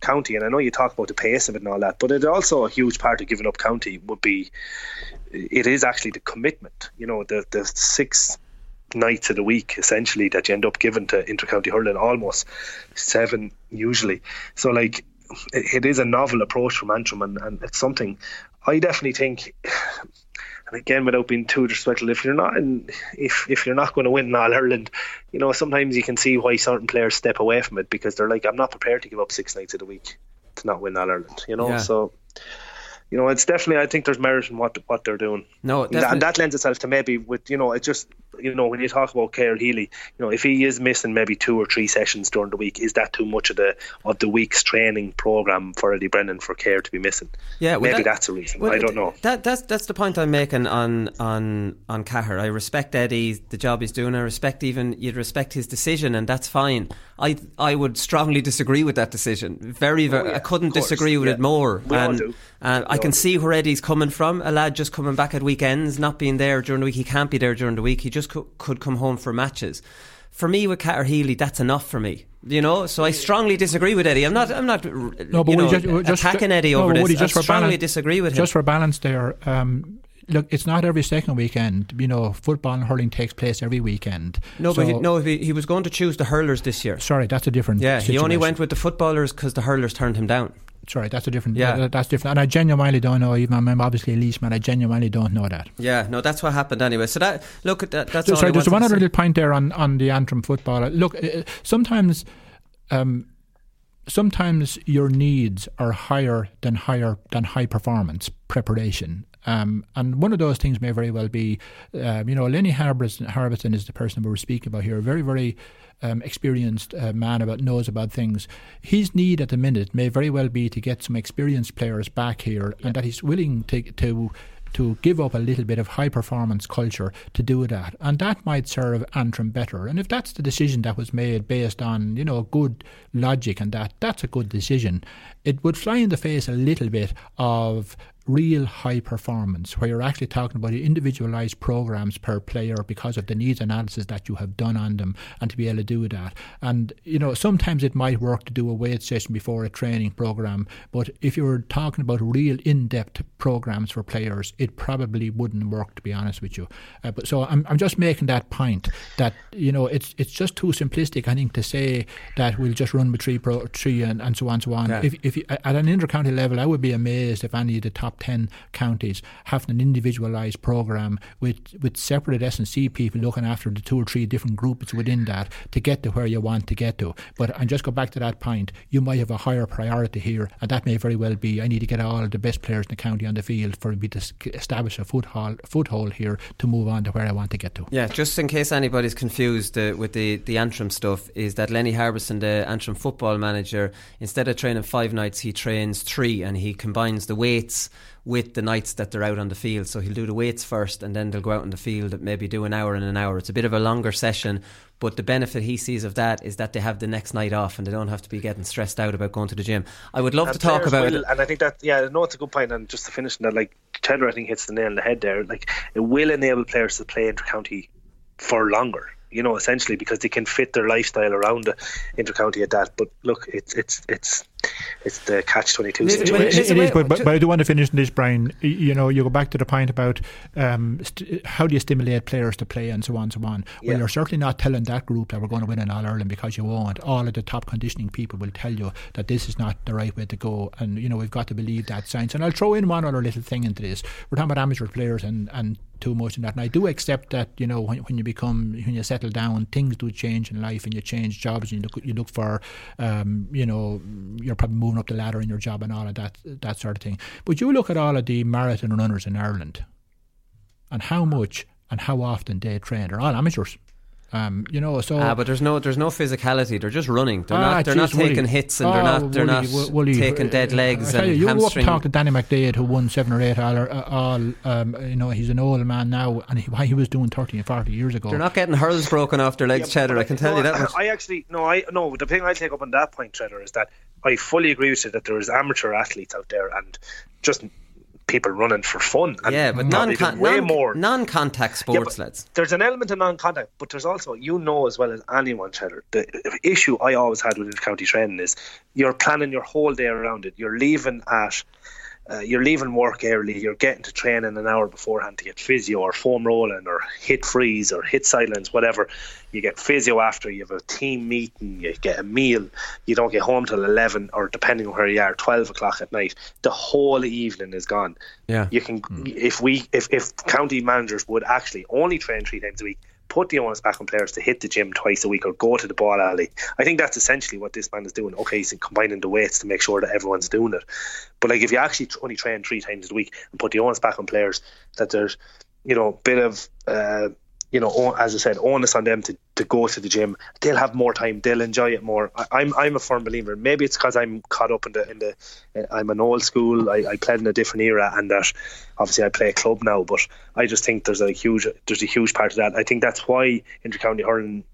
county, and I know you talk about the pace of it and all that, but it also a huge part of giving up county would be, it is actually the commitment. You know, the the six nights of the week essentially that you end up giving to intercounty hurling almost seven usually so like it, it is a novel approach from Antrim and, and it's something I definitely think and again without being too disrespectful if you're not in if if you're not going to win All Ireland you know sometimes you can see why certain players step away from it because they're like I'm not prepared to give up six nights of the week to not win All Ireland you know yeah. so you know, it's definitely. I think there's merit in what what they're doing. No, and that, and that lends itself to maybe with you know, it just you know when you talk about Cahir Healy, you know, if he is missing maybe two or three sessions during the week, is that too much of the of the week's training program for Eddie Brennan for Cahir to be missing? Yeah, well, maybe that, that's a reason. Well, I don't know. That that's that's the point I'm making on on on Cahir. I respect Eddie, the job he's doing. I respect even you'd respect his decision, and that's fine. I I would strongly disagree with that decision. Very, very. Oh, yeah, I couldn't disagree with yeah. it more. We and, all do. and I can see where Eddie's coming from. A lad just coming back at weekends, not being there during the week. He can't be there during the week. He just co- could come home for matches. For me, with Cahir Healy, that's enough for me. You know, so I strongly disagree with Eddie. I'm not. I'm not. No, but you know, just, just, attacking Eddie no, over this. Just I strongly balance, disagree with him. Just for balance, there. Um, look, it's not every second weekend. You know, football and hurling takes place every weekend. No, so, but he, no, he, he was going to choose the hurlers this year. Sorry, that's a different. Yeah, situation. he only went with the footballers because the hurlers turned him down. Sorry, that's a different. Yeah, that, that's different. And I genuinely don't know. Even I'm obviously a Laois man. I genuinely don't know that. Yeah, no, that's what happened anyway. So that look at that. That's so, all sorry. There's one other little point there on on the Antrim football. Look, uh, sometimes. Um, sometimes your needs are higher than higher than high performance preparation. Um, and one of those things may very well be, um, you know, Lenny Harbinson, is the person we were speaking about here, a very, very um, experienced uh, man about knows about things. His need at the minute may very well be to get some experienced players back here, yeah. and that he's willing to to to give up a little bit of high performance culture to do that. And that might serve Antrim better. And if that's the decision that was made based on, you know, good logic and that, that's a good decision. It would fly in the face a little bit of real high performance, where you're actually talking about individualized programs per player because of the needs analysis that you have done on them, and to be able to do that. And you know, sometimes it might work to do a weight session before a training program, but if you were talking about real in-depth programs for players, it probably wouldn't work. To be honest with you, uh, but so I'm, I'm just making that point that you know it's it's just too simplistic. I think to say that we'll just run with three pro three and, and so on and so on. Yeah. If if you, at an intercounty level, I would be amazed if any of the top 10 counties having an individualised programme with, with separate S&C people looking after the two or three different groups within that to get to where you want to get to. But and just go back to that point, you might have a higher priority here, and that may very well be I need to get all the best players in the county on the field for me to establish a foothold, foothold here to move on to where I want to get to. Yeah, just in case anybody's confused uh, with the, the Antrim stuff, is that Lenny Harbinson, the Antrim football manager, instead of training five nights, he trains three and he combines the weights with the nights that they're out on the field. So he'll do the weights first and then they'll go out on the field, and maybe do an hour and an hour. It's a bit of a longer session, but the benefit he sees of that is that they have the next night off and they don't have to be getting stressed out about going to the gym. I would love and to talk about will, it. And I think that, yeah, no, it's a good point. And just to finish on that, like, Cheddar, I think, hits the nail on the head there. Like, it will enable players to play inter-county for longer you know, essentially because they can fit their lifestyle around the intercounty at that. But look, it's it's it's it's the catch twenty two situation. It, it, it is, but, but, but I do want to finish this, Brian. You know, you go back to the point about um, st- how do you stimulate players to play and so on and so on. Well, Yeah. you're certainly not telling that group that we're going to win in All Ireland because you won't. All of the top conditioning people will tell you that this is not the right way to go, and you know we've got to believe that science. And I'll throw in one other little thing into this. We're talking about amateur players and and too much in that. And I do accept that you know when, when you become when you settle down, things do change in life, and you change jobs, and you look you look for um, you know you're probably moving up the ladder in your job and all of that that sort of thing. But you look at all of the marathon runners in Ireland, and how much and how often they train. They're all amateurs. Um, you know, so Ah, but there's no there's no physicality. They're just running. They're Ah, not they're not geez, Willie. taking hits and they're Oh, not they're Willie, not Wi- Willie, taking dead uh, legs I tell and you, you hamstring. and talk to Danny McDaid who won seven or eight all, uh, all um, you know, he's an old man now, and he, he was doing thirty and forty years ago. They're not getting hurls broken off their legs, Cheddar. I can tell no, you that much. I actually no, I no. The thing I take up on that point, Trevor, is that I fully agree with you that there is amateur athletes out there and just people running for fun. And Yeah, but non do way non more. non-contact Yeah, sports, but lads. There's an element of non-contact, but there's also you know as well as anyone, Cheddar. The issue I always had with county training is you're planning your whole day around it. You're leaving at. Uh, you're leaving work early, you're getting to training an hour beforehand to get physio or foam rolling or hit freeze or hit silence, whatever. You get physio after, you have a team meeting, you get a meal, you don't get home till 11 or depending on where you are, 12 o'clock at night. The whole evening is gone. Yeah. You can, if we, if, if county managers would actually only train three times a week, put the onus back on players to hit the gym twice a week or go to the ball alley. I think that's essentially what this man is doing. Okay, he's combining the weights to make sure that everyone's doing it. But like if you actually only train three times a week and put the onus back on players, that there's you know bit of uh, you know, as I said, onus on them to, to go to the gym. They'll have more time. They'll enjoy it more. I, am I'm, I'm a firm believer. Maybe it's because I'm caught up in the in the. Uh, I'm an old school. I, I played in a different era, and that obviously I play a club now. But I just think there's a huge there's a huge part of that. I think that's why intercounty hurling.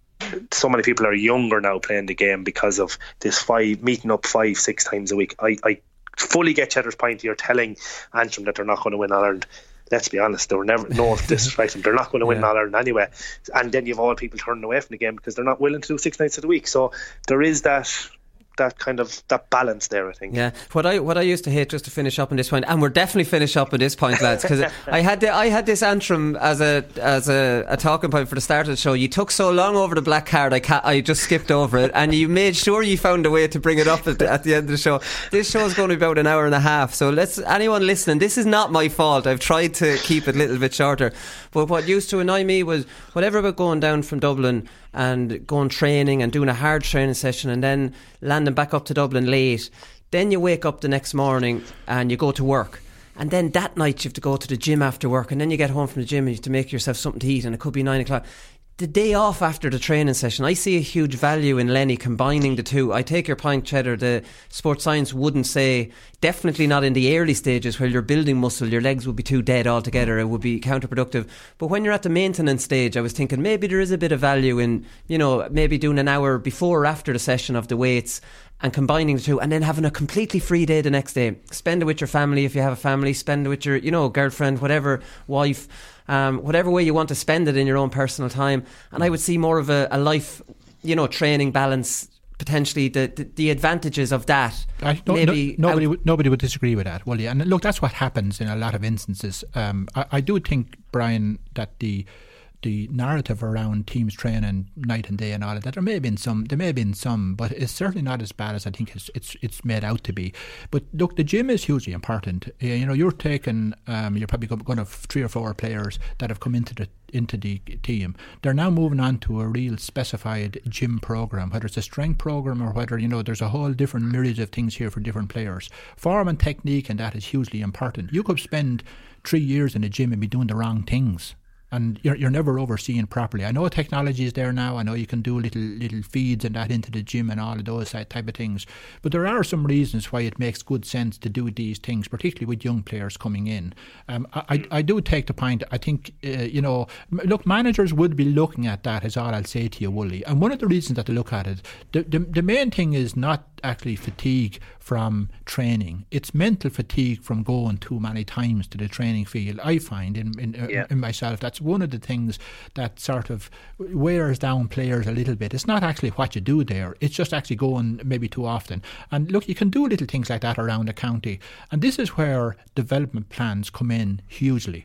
So many people are younger now playing the game because of this five meeting up five six times a week. I, I fully get Cheddar's point. You're telling Antrim that they're not going to win Ireland let's be honest, they were never no [LAUGHS] disrespect them. They're not going to win yeah. All Ireland anyway. And then you've all people turning away from the game because they're not willing to do six nights of the week. So there is that that kind of that balance there. I think. Yeah, what I what I used to hate just to finish up on this point, and we're definitely finish up on this point, lads, because [LAUGHS] I had the, I had this Antrim as a as a, a, talking point for the start of the show. You took so long over the black card, I ca- I just skipped over it, and you made sure you found a way to bring it up at the, at the end of the show. This show is going to be about an hour and a half, so let's anyone listening. This is not my fault. I've tried to keep it a little bit shorter, but what used to annoy me was whatever about going down from Dublin and going training and doing a hard training session and then landing back up to Dublin late. Then you wake up the next morning and you go to work. And then that night you have to go to the gym after work, and then you get home from the gym and you have to make yourself something to eat, and it could be nine o'clock the day off after the training session, I see a huge value in Lenny combining the two. I take your point, Cheddar. The sports science wouldn't say, definitely not in the early stages where you're building muscle, your legs would be too dead altogether. It would be counterproductive. But when you're at the maintenance stage, I was thinking maybe there is a bit of value in, you know, maybe doing an hour before or after the session of the weights and combining the two and then having a completely free day the next day. Spend it with your family if you have a family, spend it with your, you know, girlfriend, whatever, wife um, whatever way you want to spend it in your own personal time. And I would see more of a, a life, you know, training balance potentially the, the, the, advantages of that. I, no, maybe no, nobody would, nobody would disagree with that, will you? And look, that's what happens in a lot of instances. Um, I, I, do think, Brian, that the the narrative around teams training night and day and all of that. There may have been some, there may have been some, but it's certainly not as bad as I think it's it's, it's made out to be. But look, the gym is hugely important. You know, you're taking, um, you're probably going to have three or four players that have come into the into the team. They're now moving on to a real specified gym program, whether it's a strength program or whether you know there's a whole different myriad of things here for different players. Form and technique and that is hugely important. You could spend three years in a gym and be doing the wrong things and you're, you're never overseeing properly. I know technology is there now. I know you can do little little feeds and that into the gym and all of those type of things. But there are some reasons why it makes good sense to do these things, particularly with young players coming in. Um, I, I do take the point. I think uh, you know, look, managers would be looking at that. Is all I'll say to you, Wooly. And one of the reasons that they look at it, the the, the main thing is not actually fatigue from training. It's mental fatigue from going too many times to the training field. I find in in, uh, yeah. in myself that's one of the things that sort of wears down players a little bit. It's not actually what you do there. It's just actually going maybe too often. And look, you can do little things like that around the county, and this is where development plans come in hugely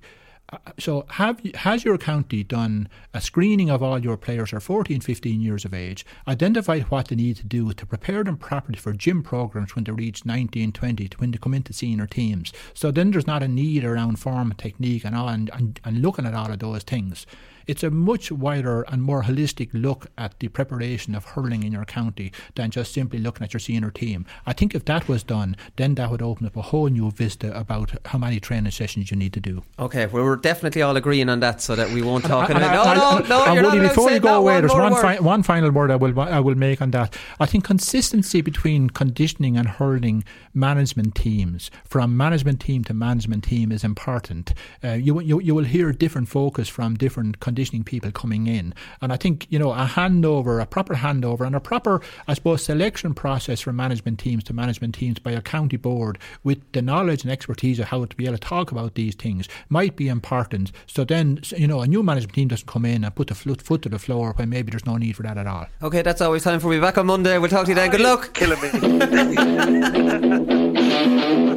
so have has your county done a screening of all your players are 14 15 years of age identified what they need to do to prepare them properly for gym programs when they reach 19 20 to when they come into senior teams? So then there's not a need around form and technique and all and, and, and looking at all of those things it's a much wider and more holistic look at the preparation of hurling in your county than just simply looking at your senior team. I think if that was done, then that would open up a whole new vista about how many training sessions you need to do. Okay, well, we're definitely all agreeing on that so that we won't talk about it. No, no, no, and Woody, not before you go away, one there's one, fi- one final word I will, I will make on that. I think consistency between conditioning and hurling management teams, from management team to management team, is important. Uh, you, you, you will hear different focus from different conditioning conditioning people coming in. And I think, you know, a handover, a proper handover, and a proper, I suppose, selection process from management teams to management teams by a county board with the knowledge and expertise of how to be able to talk about these things might be important. So then, you know, a new management team doesn't come in and put the foot to the floor when maybe there's no need for that at all. Okay, that's always time for me. Back on Monday. We'll talk to you then. Good luck. Killing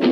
me. [LAUGHS]